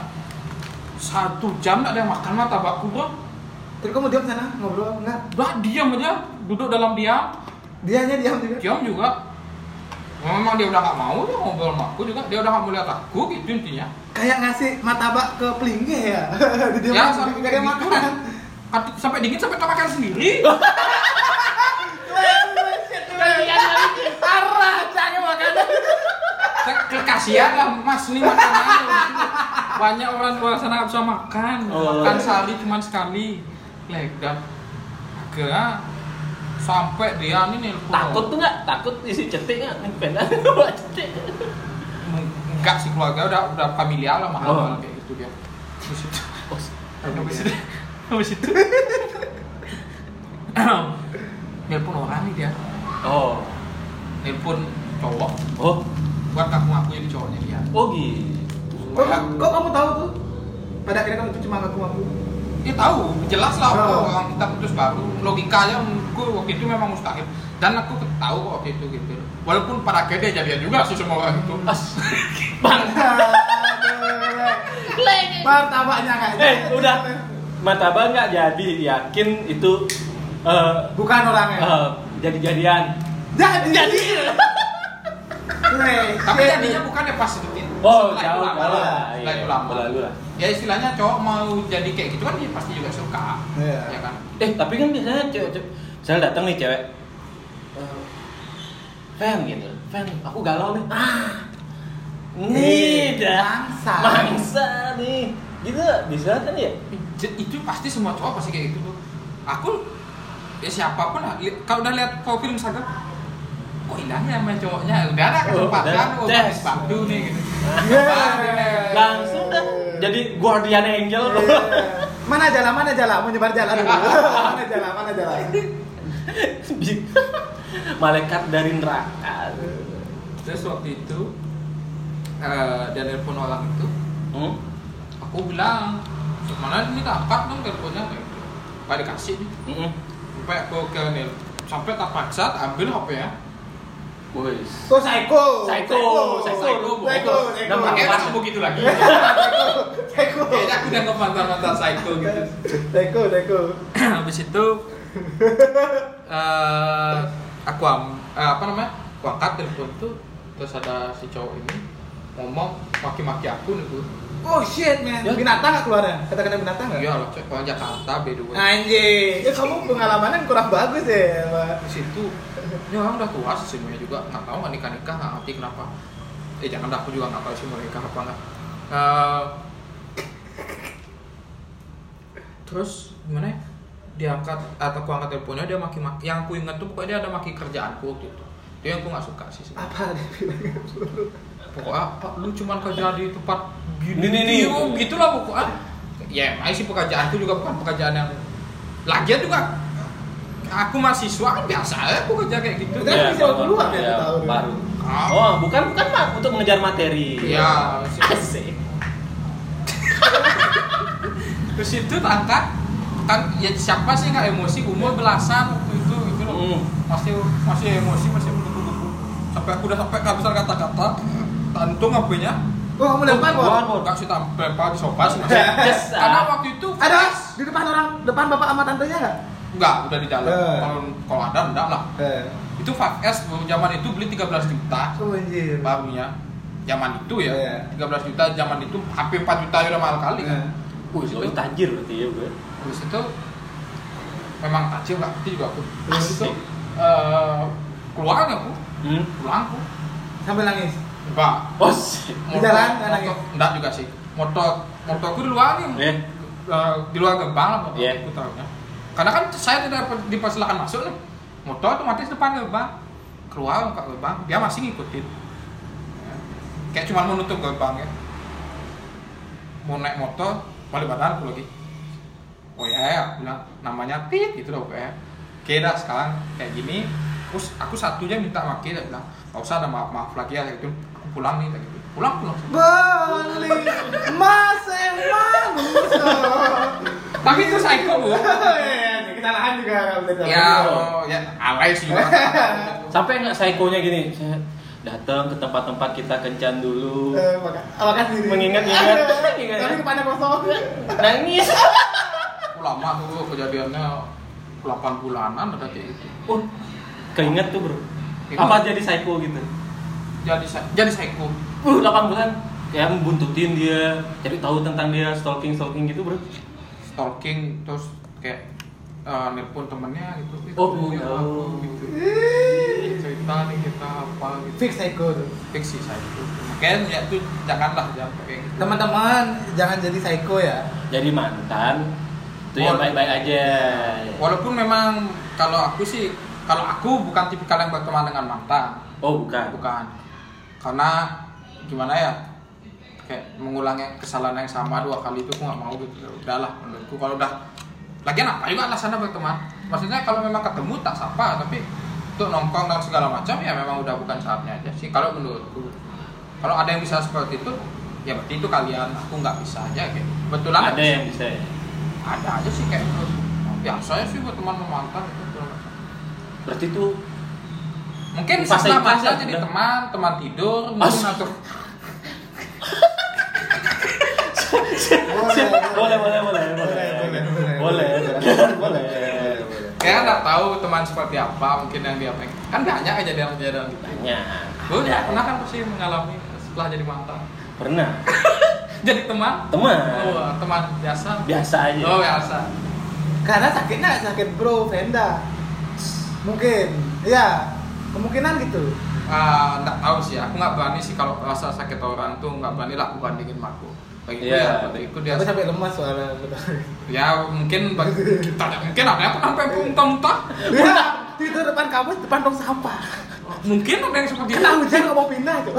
satu jam nggak ada yang makan mata bakku bro Terus kamu diam sana ngobrol enggak? udah diam aja duduk dalam diam Dia hanya diam juga. diam juga memang dia udah nggak mau dia ngobrol sama aku juga dia udah nggak mau lihat aku gitu intinya Kayak ngasih martabak ke pelinggih ya. Didiam ya sampai dia gitu makan. sampai dingin sampai tak makan sendiri Arah, jangan makanan. Kasihan lah mas nih makanan banyak orang luar sana nggak bisa makan Oh. makan sehari cuma sekali legap akhirnya sampai dia nih nelpon Takut tuh nggak? Takut isi cetik nggak? Nih bawa cetik. enggak sih keluarga udah udah familiar lah mahal Oh. kayak gitu dia Habis itu Oh, habis itu habis itu nelpon orang nih dia Oh, nelpon cowok oh, buat ngaku ngaku jadi cowoknya dia oh gitu. Kok, kok kamu tahu tuh? Pada akhirnya kamu cuma ngaku-ngaku. Dia tahu jelas lah Oh. orang kita putus baru logikanya menurutku waktu itu memang mustahil dan aku tahu kok waktu itu gitu walaupun pada akhirnya dia jadian juga sih semua orang itu As, bang. Martabaknya nggak Eh, udah. Martabak nggak jadi, yakin itu eh Bukan orangnya. eh, jadi-jadian. Jadi. Jadi. tapi jadinya bukannya pas itu. Oh, Setelah itu jauh, lama jauh lah. lah. setelah itu Iya, lama berlalu lah. ya istilahnya cowok mau jadi kayak gitu kan dia pasti juga suka Iya. ya kan Eh, tapi kan biasanya cewek, cewek saya datang nih cewek. eh, fan gitu. Fan, aku galau nih. Ah. Nih Eh, dah. mangsa. Mangsa nih. Gitu bisa kan ya? J- itu pasti semua cowok pasti kayak gitu tuh aku ya siapa pun lah kalau udah lihat profil Instagram kok hilangnya sama cowoknya udah ada Oh, kesempatan udah. oh habis bantu nih gitu Iya. Langsung dah jadi guardian angel. Iya. Mana jala, mana jala, mau nyebar jala dulu. mana jala, mana jala. Malaikat dari neraka. terus waktu itu eh dia nelpon orang itu Hmm? aku bilang mana ini tak angkat dong teleponnya kayak gitu Pak dikasih nih Mm-mm. sampai aku ke sampai tak paksa ambil HP ya Wis. Kok psycho? Psycho, Psycho, psycho, psycho, udah mau gitu lagi Psycho. kayaknya aku udah ngemantan-mantan psycho gitu Psycho, psycho. habis itu eh aku am, eh, apa namanya aku angkat telepon tuh terus ada si cowok ini ngomong maki-maki aku nih tuh Oh shit man, Ya. binatang nggak keluarnya? Kata-kata binatang nggak? iya loh cek orang Jakarta beda gue Anjing, ya kamu pengalamannya kurang bagus ya, Pak. di situ ini orang udah tua sih semuanya juga nggak tahu nggak nikah nikah nggak ngerti kenapa. Eh jangan dah aku juga nggak tahu sih mau nikah apa nggak. Eh, terus gimana ya? Diangkat atau aku angkat teleponnya dia maki-maki yang aku ingat tuh pokoknya dia ada maki kerjaanku waktu itu. Itu yang aku nggak suka sih sebenarnya. Apa dia bilangnya? pokoknya apa lu cuman kerja di tempat gini Nih, gitulah pokoknya. Ya emang sih pekerjaanku juga bukan pekerjaan yang lagian juga aku mahasiswa kan biasa ya aku kerja kayak gitu Kan Iya, bisa waktu luang ya, iya, tahu. baru. Ah. Oh, bukan bukan Mak, untuk mengejar materi. Iya, Asik. terus itu angkat kan ya siapa sih nggak emosi umur belasan waktu itu gitu loh Hmm. masih masih emosi masih menggebu-gebu sampai aku udah sampai kehabisan kata-kata tantung HP-nya Oh, kamu lempar, Bor? Bukan, Bor. nggak sih tampil di sofa sih Just, karena ah. waktu itu Ada di depan orang, depan bapak sama tantenya nggak? Nggak udah di dalam Eh. kalau kalau ada enggak lah Eh. itu 5S bro. zaman itu beli 13 juta Oh anjir. barunya zaman itu ya Iya. 13 juta zaman itu hampir 4 juta ya udah mahal kali kan Eh. Wih, itu tajir berarti ya, Bro. Terus itu memang tajir nggak ngerti juga aku. Terus itu eh, keluar aku? Hmm. Pulang aku? Sambil nangis. Enggak. Oh. Di jalan, nangis? enggak juga sih. Motor motorku di luar nih. Iya. Eh, di luar gerbang lah motor Iya. aku taruhnya. Karena kan saya tidak per- dipersilakan masuk nih. Motor otomatis depan gerbang. Keluar buka gerbang, dia masih ngikutin. Ya. Kayak cuma menutup gerbang ya. Mau naik motor, balik badan aku lagi. Oh ya, ya, aku bilang namanya Tit gitu loh kayak. Oke dah sekarang kayak gini. Terus aku satunya minta maki dia bilang, nggak usah ada maaf maaf lagi ya gitu. Aku pulang nih gitu. Pulang pulang. Bali Mas manusia. Tapi itu psycho bu. Iya, kesalahan juga kalau bisa Ya, oh, ya alay sih juga. Sampai nggak psikonya gini, saya datang ke tempat-tempat kita kencan dulu. Eh, maka-? Mengingat-ingat. Ingat. Tapi kepala kosong. Nangis. Lama tuh kejadiannya 8 bulanan ada kayak gitu. Oh, keinget tuh bro. Ingat. Apa jadi psycho gitu? Jadi jadi psycho. Uh, 8 bulan ya buntutin dia, jadi tahu tentang dia stalking stalking gitu bro. Stalking terus kayak eh, nelpon temennya gitu. Itu Oh, yang oh. aku gitu. Cerita nih kita apa gitu. Fix psycho tuh. Fix sih psycho. Makanya ya tuh janganlah jangan kayak gitu. Teman-teman jangan jadi psycho ya. Jadi mantan itu yang baik-baik aja. Walaupun memang kalau aku sih kalau aku bukan tipikal yang berteman dengan mantan. Oh bukan. bukan karena gimana ya kayak mengulangi kesalahan yang sama dua kali itu aku nggak mau gitu. Ya udahlah menurutku. Kalau udah lagian apa juga alasannya berteman maksudnya kalau memang ketemu tak sapa tapi untuk nongkrong dan segala macam ya memang udah bukan saatnya aja sih. Kalau menurutku kalau ada yang bisa seperti itu ya berarti itu kalian. Aku nggak bisa aja kayak betulan Ada yang bisa. ya? ada aja sih kayak menurut biasa ya sih berteman sama mantan itu macam. Berarti tuh mungkin setelah mantan ya, jadi teman teman tidur mungkin atau Boleh, boleh boleh boleh boleh Boleh, boleh, boleh. boleh boleh Kayak nggak tahu teman seperti apa mungkin yang dia pengen. Kan banyak kejadian-kejadian gitu. banyak Lu ya pernah kan pasti mengalami setelah jadi mantan. pernah Jadi teman? teman Oh, teman biasa. biasa aja Oh, biasa. Karena sakitnya sakit bro, Venda. Mungkin, ya kemungkinan gitu. Ah, nggak tahu sih. Aku nggak berani sih kalau rasa sakit orang tuh nggak berani lah aku bandingin sama aku. Bagiku Iya. ya, bagiku dia. Aku sampai lemas soalnya. Ya mungkin bagi kita mungkin ada yang sampai muntah-muntah. ya, itu depan kampus, depan tong sampah. Mungkin ada yang seperti itu. Hujan nggak mau pindah itu.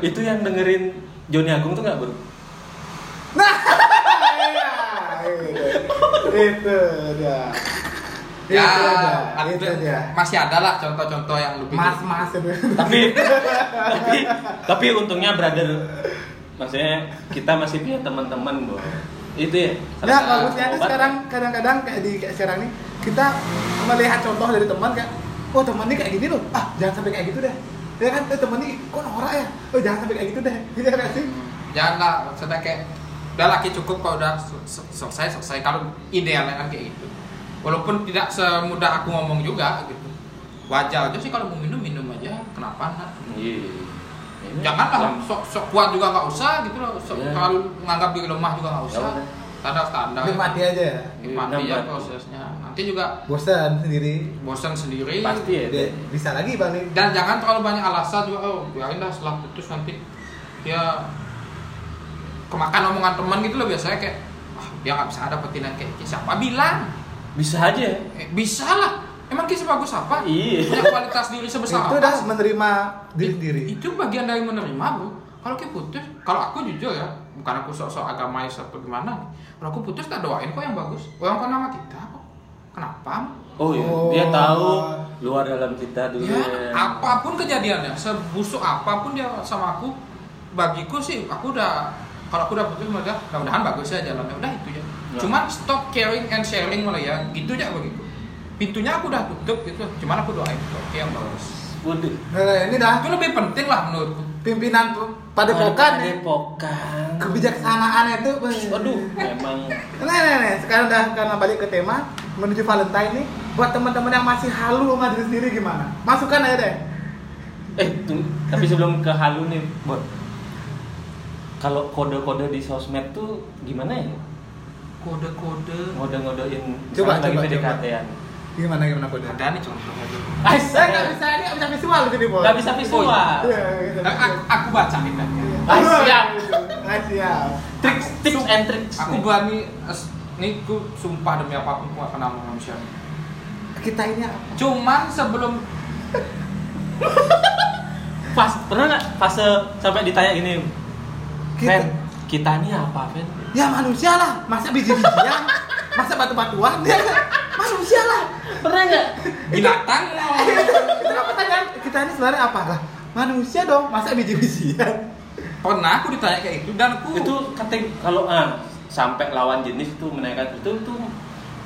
Itu yang dengerin Joni Agung tuh nggak bro Nah, iya, itu dia. Ya, itu ada- itu dia. masih ada lah contoh-contoh yang lebih Mas-mas itu. tapi tapi tapi untungnya brother maksudnya kita masih punya teman-teman bro itu ya? Nah, satu bagusnya itu sekarang kadang-kadang kayak di kayak sekarang nih kita melihat contoh dari teman kayak oh teman ini kayak gini loh. Ah jangan sampai kayak gitu deh. Ya kan? Eh, teman ini kok norak ya? Oh jangan sampai kayak gitu deh. Gitu kan sih? Jangan lah sudah kayak udah laki cukup kalau udah se- se- selesai selesai. Kalau idealnya kan kayak gitu. Walaupun tidak semudah aku ngomong juga gitu. Wajar aja sih kalau mau minum minum aja. Kenapa nak Iya. Ini janganlah yang- sok sok kuat juga nggak usah gitu loh. Sok Iya. terlalu menganggap diri lemah juga nggak usah. Ya udah. standar standar. Nikmati aja ya. Nikmati ya Nikmati. prosesnya. Nanti juga bosan sendiri. Bosan sendiri. Pasti ya. Dia bisa lagi balik dan jangan terlalu banyak alasan juga oh biarin dah setelah putus nanti dia kemakan omongan teman gitu loh biasanya kayak wah dia nggak bisa dapetin yang kayak siapa bilang? Bisa aja. Eh, bisa lah emang kisah bagus apa? Iya. punya kualitas diri sebesar itu apa udah menerima diri sendiri. itu bagian dari menerima bro kalau kayak putus kalau aku jujur ya bukan aku sok-sok agamais atau gimana kalau aku putus tak doain kok yang bagus. Orang kan nama kita kok? Kenapa? Oh iya. Oh. dia tahu luar dalam kita dulu. Ya apa pun kejadiannya sebusuk apa pun dia sama aku bagiku sih aku udah kalau aku udah putus udah mudah-mudahan bagus ya jalannya. Udah itu aja. Ya. cuman stop caring and sharing malah ya. Gitu aja bagiku pintunya aku udah tutup gitu cuman aku doain oke yang bagus waduh nah, ini dah itu lebih penting lah menurutku pimpinan padepokan nih Padepokan. kebijaksanaan itu Waduh, memang Nah, nah, nah, sekarang udah karena balik ke tema menuju Valentine nih, buat teman-teman yang masih halu sama diri sendiri gimana? Masukkan aja deh. eh tunggu. tapi sebelum ke halu nih, Bot. Kalau kode-kode di sosmed tuh gimana ya? kode-kode Ngode-ngodein Coba, misalnya lagi coba. Gimana gimana kode? ada nih contohnya dulu Ah, Saya nggak bisa ini nggak bisa visual di sini bos. Nggak bisa visual. Iya, nggak bisa Nah, aku, bacain dah Ah, siap. Ah, siap. Tricks, tips and tricks. aku nih. berani ini aku sumpah demi apa pun aku gak kenal sama manusia ini. Kita ini apa? cuman sebelum Pas, pernah nggak fase sampai ditanya gini, Kita, Fen, kita ini apa, Fen? ya manusia lah. Masa biji-bijian? Masa batu-batuan? Ya? Manusia lah. Pernah nggak? binatang Itu kan pertanyaan kita ini sebenarnya apa lah? Manusia dong. Masa biji-bijian? pernah aku ditanya kayak itu dan aku Itu kata kalau ah, sampai lawan jenis tuh menanyakan itu tuh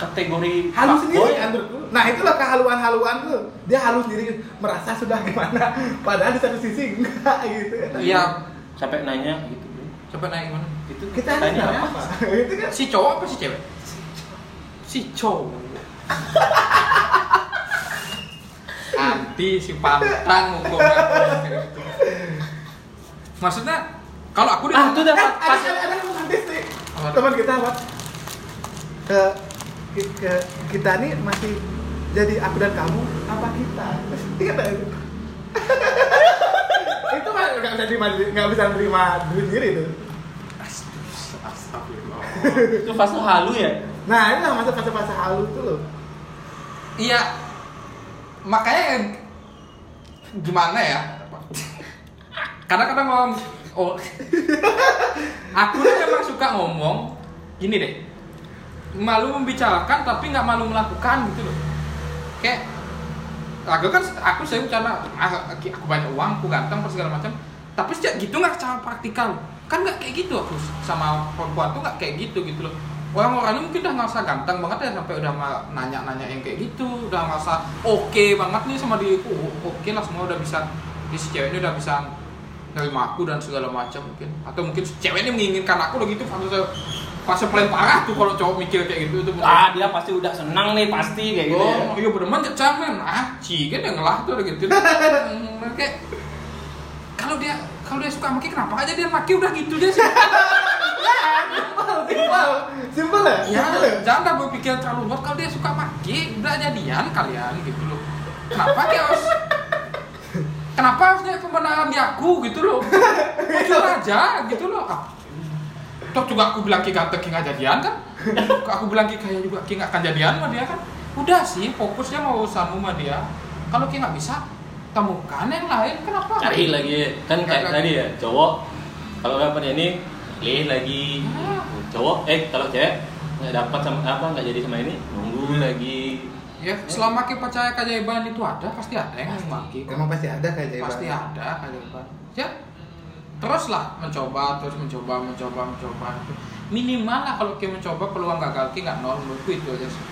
kategori halus sendiri kan. Nah itulah kehaluan-haluan tuh. Dia halus sendiri merasa sudah gimana. Padahal di satu sisi enggak gitu. Iya, sampai nanya gitu bro coba naik mana? itu Kita ini tanya apa apa? Itu kan Si cowok apa si cewek? Si cowok. Anti si pantang hukumnya. Maksudnya kalau aku ah itu udah eh, pas, ada pas ada romantis nih. Teman kita apa? Ke, ke, kita nih masih jadi aku dan kamu apa kita? Ingat itu? itu mah nggak bisa terima nggak bisa terima diri sendiri itu. Astagfirullah. itu fase halu ya Nah ini masa fase-fase halus tuh loh. Iya. Makanya gimana ya? Kadang-kadang ngomong oh aku tuh memang suka ngomong gini deh. Malu membicarakan tapi nggak malu melakukan gitu loh. Kayak aku kan aku sering karena ah, aku banyak uang, aku ganteng segala macam. Tapi sejak gitu nggak secara praktikal. Kan nggak kayak gitu aku sama perempuan tuh nggak kayak gitu gitu loh. Orang-orangnya mungkin udah ngerasa ganteng banget ya sampai udah nanya-nanya yang kayak gitu, udah ngerasa oke banget nih sama diriku, Oh, oke lah semua udah bisa di si cewek ini udah bisa nerima aku dan segala macam mungkin atau mungkin si cewek ini menginginkan aku udah gitu fase fase paling parah tuh kalau cowok mikir kayak gitu itu bener. ah dia pasti udah senang nih pasti kayak gitu ya. Oh, iya bener banget camen. Ah, cigen yang ngelah tuh udah gitu. Kayak kalau dia kalau dia suka maki kenapa aja dia maki udah gitu dia sih. Simpel, simpel ya? ya, ya? jangan dah berpikir terlalu luas kalau dia suka maki udah jadian kalian gitu loh. Kenapa dia harus Kenapa harusnya pembenaran di aku gitu loh? Jujur aja gitu loh. Ah, Toh juga aku bilang Ki ganteng Ki nggak jadian kan? Aku bilang Ki kaya juga Ki nggak akan jadian sama dia kan? Udah sih fokusnya mau urusanmu sama dia. Kalau Ki nggak bisa, temukan yang lain. Kenapa? cari lagi kan kayak tadi ya cowok kalau dapat ini pilih lagi cowok eh kalau cewek nggak dapat sama apa nggak jadi sama ini nunggu lagi Ya, selama Ki percaya keajaiban itu ada, pasti ada yang maki. Emang pasti ada kayak jawaban. Pasti ada keajaiban. Ya, teruslah mencoba, terus mencoba, mencoba, mencoba. Minimal lah kalau Ki mencoba peluang gagal Ki nggak nol menurutku itu aja sih.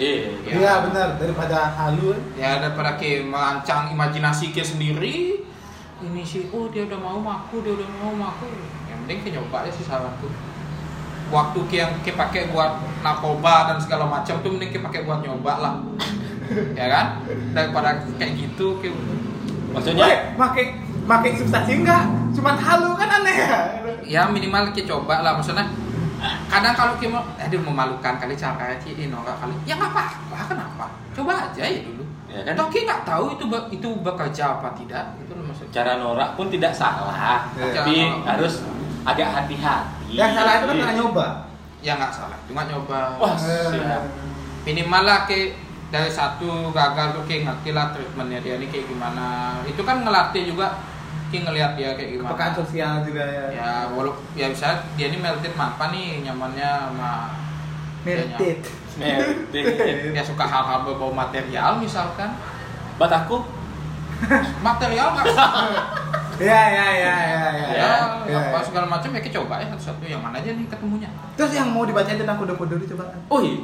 iya Iya benar daripada halu. ya daripada ke merancang imajinasi ke sendiri ini sih oh dia udah mau maku dia udah mau maku penting ke nyoba aja sih saranku waktu ke yang ke pakai buat narkoba dan segala macam tuh mending ke pakai buat nyoba lah. Ya kan? Daripada kayak gitu ke maksudnya? Woi, makai makai substansi enggak? Cuman halu kan aneh ya. ya minimal ke coba lah. Maksudnya kadang kalau kita mau aduh memalukan kali cara Ci norak kali. Ya nggak apa-apa. Kenapa? Coba aja ya dulu. Ya kan? Toh kita nggak tahu itu be- itu bekerja apa tidak. Itu maksudnya cara norak pun tidak salah. Iya. tapi harus agak hati-hati Yang salah itu kan Iya. pernah nyoba. ya nggak salah cuma nyoba Wah, Eh, siap. minimal lah ke dari satu gagal tuh kayak ngerti lah treatmentnya dia ini kayak gimana itu kan ngelatih juga kayak ngelihat dia kayak gimana Kepekaan sosial juga ya. ya walaupun ya misalnya dia ini melted apa nih nyamannya sama Melted. Melted. dia suka hal-hal berbau material misalkan buat aku material nggak Iya iya iya iya iya. ya, Iya, apa iya. segala macam ya kita coba ya satu-satu. Yang mana aja nih ketemunya? Terus yang mau dibacain tentang kode-kode dulu coba. oh iya.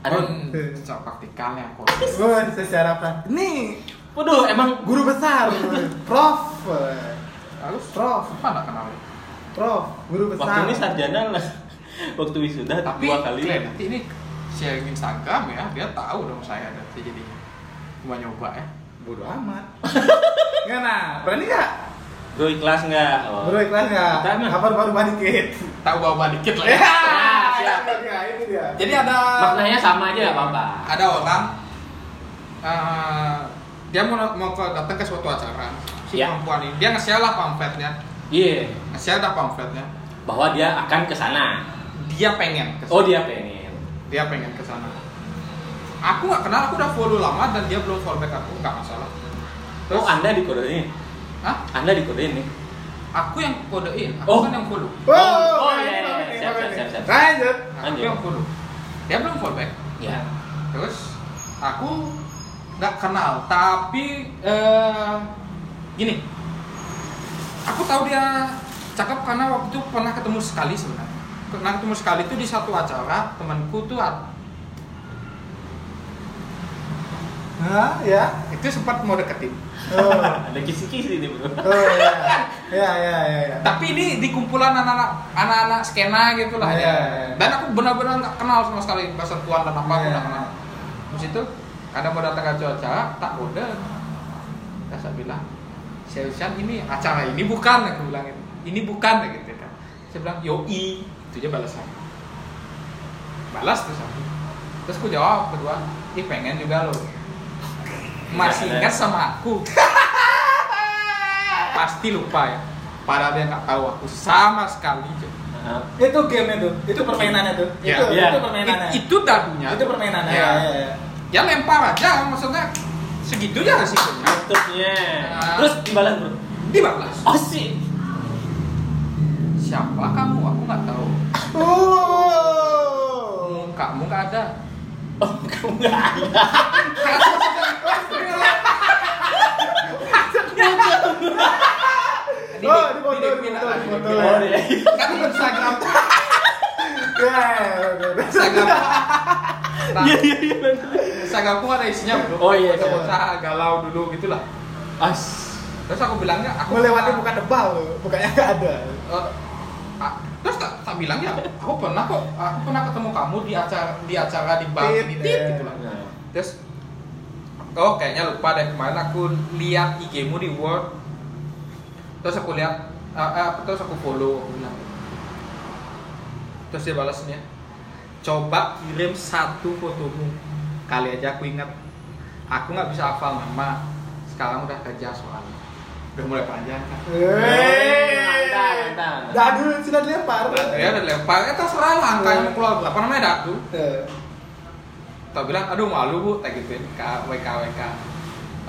Ada ada secara praktikalnya kok Wah, secara praktis. Nih, waduh emang guru besar, Prof. harus Prof, apa nggak kenal Prof, guru besar. waktu ini sarjana lah. Waktu wisuda tapi dua kali nanti ini sharing Instagram ya dia tahu dong saya ada jadi. Cuma nyoba ya Bodoh amat. Nggak nah, berani nggak? bro ikhlas nggak oh. Bro ikhlas nggak? Kapan baru dikit? tahu bawa dikit lah Ya, ya siap. itu dia, jadi ada maknanya sama aja nggak apa-apa ada orang eh, dia mau mau ke datang ke suatu acara si Ya. perempuan ini dia nge-share lah pamfletnya iya nge-share dah pamfletnya bahwa dia akan ke sana dia pengen ke oh dia pengen dia pengen ke sana aku nggak kenal aku udah follow lama dan dia belum follow back aku nggak masalah. Oh anda dikodein? Hah? anda dikodein nih? Aku yang kodein aku Oh. kan yang follow. Wow, Oh, ini iya, iya, bagus nih, siap, bagus siap, siap, siap. Lanjut. Nah, aku yang follow. Dia belum follow back. Ya terus aku nggak kenal tapi eh, gini. Aku tahu dia cakep karena waktu itu pernah ketemu sekali sebenarnya. Pernah ketemu sekali itu di satu acara temanku tuh Hah, ya. itu sempat mau deketin Oh. Ada kisi-kisi nih bro. Oh ya. Ya ya ya ya. tapi ini di kumpulan anak-anak anak-anak skena gitu lah ya iya. dan aku benar-benar nggak kenal sama sekali bahasa tuan dan apa aku nggak kenal terus itu kadang mau datang ke acara tak kode terus saya bilang Seusian ini acara ini bukan aku bilang gitu. ini bukan gitu kan saya bilang yoi itu aja balasan balas terus aku terus aku jawab berdua ih pengen juga lo masih ingat sama aku pasti lupa ya padahal dia nggak tahu aku sama sekali. Nah, Itu game itu. Itu permainannya tuh. Ya. Itu Ya. itu permainannya. It- itu dadunya Itu permainannya. ya. Ya, ya, ya. ya lempar aja maksudnya segitu ya resikonya Tutupnya. Nah. Terus dibalas bro. dibalas Oh sih. siapa kamu aku nggak tahu Oh. mukamu nggak ada Oh kamu nggak ada. Di- Oh, di- di di- di di- foto, di di- Oh dia. kan di Instagram Ya, ya, ya, ya. Instagram Iya iya iya. Instagramku ada isinya bro Oh, iya, iya. bocah galau dulu gitulah As. terus aku bilangnya aku Melewati bukan tebal loh, bukannya nggak ada. Eh, ah, terus tak, tak bilang ya aku pernah kok aku pernah ketemu kamu di acara di acara di bar ya. tit gitu lah Nah. terus oh kayaknya lupa deh kemarin aku lihat IG-mu di Word terus aku lihat ah, ah, terus aku follow aku bilang. Terus dia balasnya coba kirim satu fotomu. Kali aja aku ingat. Aku nggak bisa hafal nama. Sekarang udah kerja soalnya. Udah mulai panjang kan? Mantap. Dadu sudah dilempar. ya udah lempar eh terserah lah angka yang mau keluar berapa namanya datu Eh. tak bilang aduh malu bu tak gituin. WK WK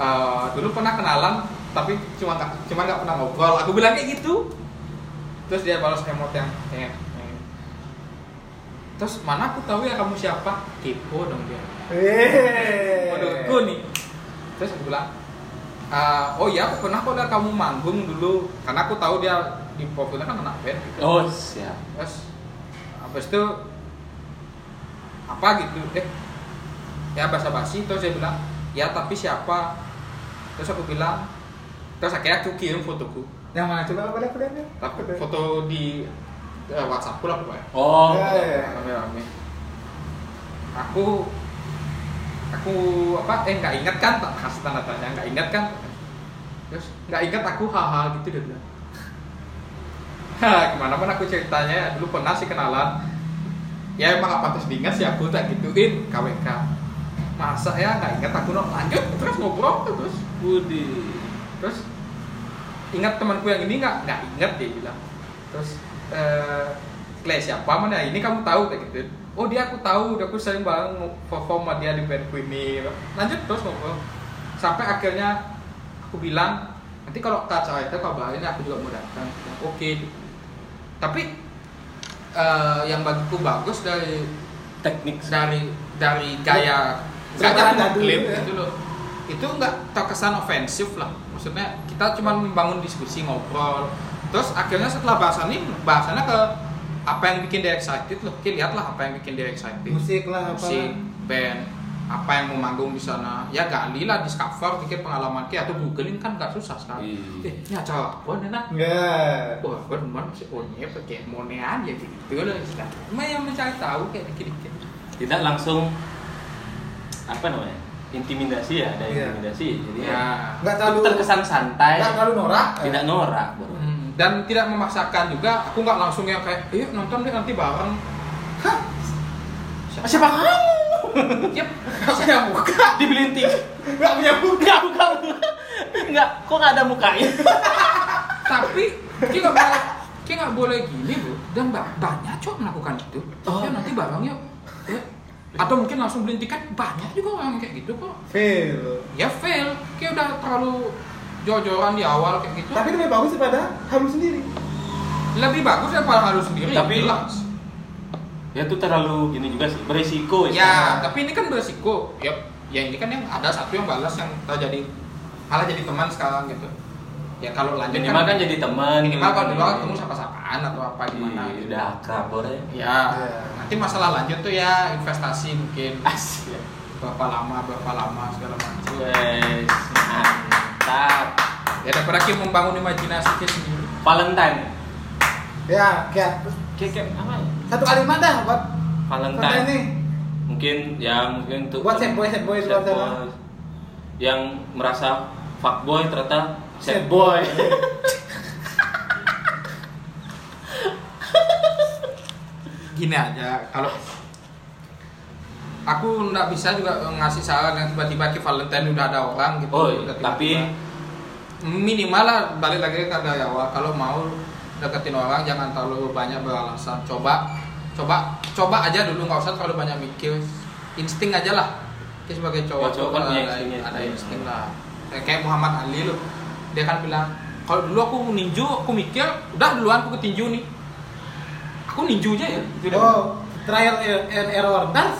Eh, dulu pernah kenalan tapi cuma nggak cuma nggak pernah ngobrol. Aku bilang kayak gitu. Terus dia balas emot yang eh, eh. terus mana aku tahu ya kamu siapa? Kepo dong dia. Hei. menurutku nih. Terus aku bilang "Ah, oh iya aku pernah kok lihat kamu manggung dulu. Karena aku tahu dia di profilnya kan anak band gitu. Oh siap. terus habis itu apa gitu? Deh ya basa basi terus dia bilang ya tapi siapa? Terus aku bilang terus akhirnya aku kirim fotoku. Yang mana? Coba apa lihat? tapi foto di eh, WhatsAppku lah pokoknya. Oh. Ya, ya, ya. rame-rame. Aku aku apa eh nggak ingat kan tak kasih tanda tanya nggak ingat kan? Terus nggak ingat aku haha gitu dia bilang. Hah, gimana pun aku ceritanya dulu pernah sih kenalan. Ya emang apa pantas diingat sih aku tak gituin KWK masa ya nggak ingat aku no. Lanjut terus ngobrol terus. Budi. terus ingat temanku yang ini nggak? Nggak ingat dia bilang. Terus eh Clay siapa mana? Ini kamu tahu? Kayak gitu. Oh dia aku tahu udah aku sering bareng perform sama dia di bandku ini. Lanjut terus ngobrol. Sampai akhirnya aku bilang nanti kalau ke acara itu kabarin aku juga mau datang. Oke. Tapi eh, yang bagiku bagus dari Teknik. dari dari gaya gaya klaim gitu loh. Itu nggak terkesan ofensif lah maksudnya kita cuma membangun diskusi ngobrol. Terus akhirnya setelah bahasan ini bahasannya ke apa yang bikin dia excited loh. Oke, lihatlah apa yang bikin dia excited. Musik lah apa. musik band apa yang mau manggung di sana. Ya gali lah discover dikit pengalaman. Kita atau googling kan nggak susah sekali Iya. eh ini acara apa nih nak Enggak. wah gue demen si Onye pakai mone aja gitu loh istilah cuma yang mencari tahu kayak dikit-dikit. Tidak langsung apa namanya? Intimidasi ya, ada Iya. intimidasi. Jadi ya ya. Enggak terlalu terkesan santai. Enggak terlalu norak. Tidak norak, bro. Hmm, dan tidak memaksakan juga aku nggak langsung yang kayak yuk nonton deh nanti bareng hah siapa, Siapa kamu? Yep, nggak punya muka Dibeliin tiket. Enggak punya buku. Enggak, bukan. Enggak, kok nggak ada mukanya? tapi kita nggak boleh kita nggak boleh gini bu dan ba- banyak cok melakukan itu Oh. ya nanti bareng yuk. Atau mungkin langsung beli tiket banyak juga orang kayak gitu kok Fail. ya fail kayak udah terlalu jor-joran di awal kayak gitu Tapi lebih bagus daripada halu sendiri. lebih bagus daripada harus sendiri Tapi- jelas Ya itu terlalu gini juga sih, berisiko ya istilahnya. tapi ini kan beresiko ya ya ini kan yang ada satu yang balas yang terjadi malah jadi teman sekarang gitu ya kalau lanjut minimal kan jadi teman. minimal kalau di luar ketemu sapa-sapaan atau apa gimana gitu. udah akrab boleh. ya Iya. nanti masalah lanjut tuh ya investasi mungkin ya. berapa lama berapa lama segala macam Wes, mantap. ya daripada kita membangun imajinasi kita sendiri Valentine. Ya, kayak Kayak kayak apa ya? satu kalimat dah buat Valentine. ini. Mungkin ya mungkin untuk Buat sad boy, sana. boy yang merasa fuckboy ternyata Sad boy. gini aja kalau aku nggak bisa juga ngasih saran yang tiba-tiba ke Valentine udah ada orang gitu Oh, udah tiba-tiba. tapi minimal lah balik lagi ke dari awal kalau mau deketin orang jangan terlalu banyak beralasan coba coba coba aja dulu nggak usah terlalu banyak mikir insting aja lah kita sebagai cowok Ya, cowok kan ada, ya. ada insting lah kayak, kayak Muhammad Ali loh dia kan bilang kalau dulu aku ninju aku mikir udah duluan aku ke tinju nih aku ninju aja ya Gitu. Oh, trial and error. Ntar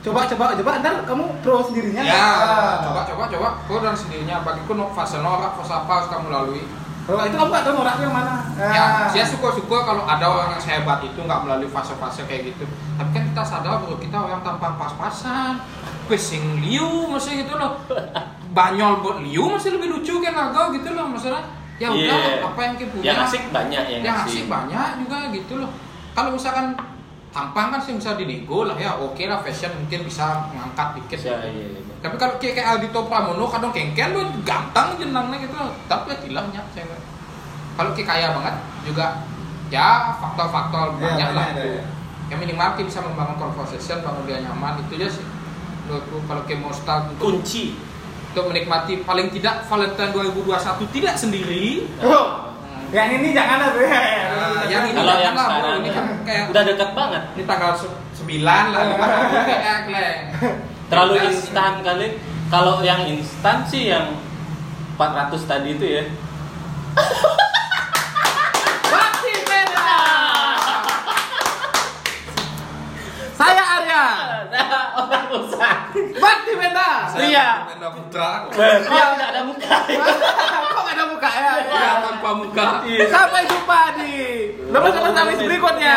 coba coba coba ntar kamu pro sendirinya. ya Ah. coba coba coba kau dan sendirinya bagiku fase norak fase apa harus kamu lalui Kalau itu kamu nggak tahu norak yang mana. Ya, Ah. saya suka-suka kalau ada orang yang sehebat itu nggak melalui fase-fase kayak gitu. Tapi kan kita sadar bahwa kita orang tanpa pas-pasan. Pesing liu masih gitu loh. Banyol buat liu masih lebih lucu kan naga gitu loh masalah. Ya udah Iya. apa yang kita punya. yang asik banyak yang, yang asik banyak juga gitu loh. Kalau misalkan tampang kan sih bisa dinego lah ya oke lah fashion mungkin bisa ngangkat dikit Ya, iya, iya. tapi kalau kayak kayak Aldito Pramono kadang kengkel lu ganteng jenangnya gitu tapi ya tilahnya cewek kalau kayak kaya banget juga ya faktor-faktor Iya, banyak lah ada, ya. yang minimal kita bisa membangun conversation bangun dia nyaman itu aja sih menurutku kalau kayak mau start untuk, kunci untuk menikmati paling tidak Valentine 2021 tidak sendiri Oh, yang ini jangan ada ya. Nah, yang ini kalau jangan yang lah, bro. sekarang ini kan kayak udah dekat banget ini tanggal se- 9 lah hari kayak kleng terlalu instan kali kalau yang instan sih yang 400 tadi itu ya Peda. Saya Arya. orang usah Bakti Peda. Iya. Benda putra dia udah ada muka Kok nggak ada muka ya? ya tanpa muka Iya. Sampai jumpa di lepas-lepas habis berikutnya.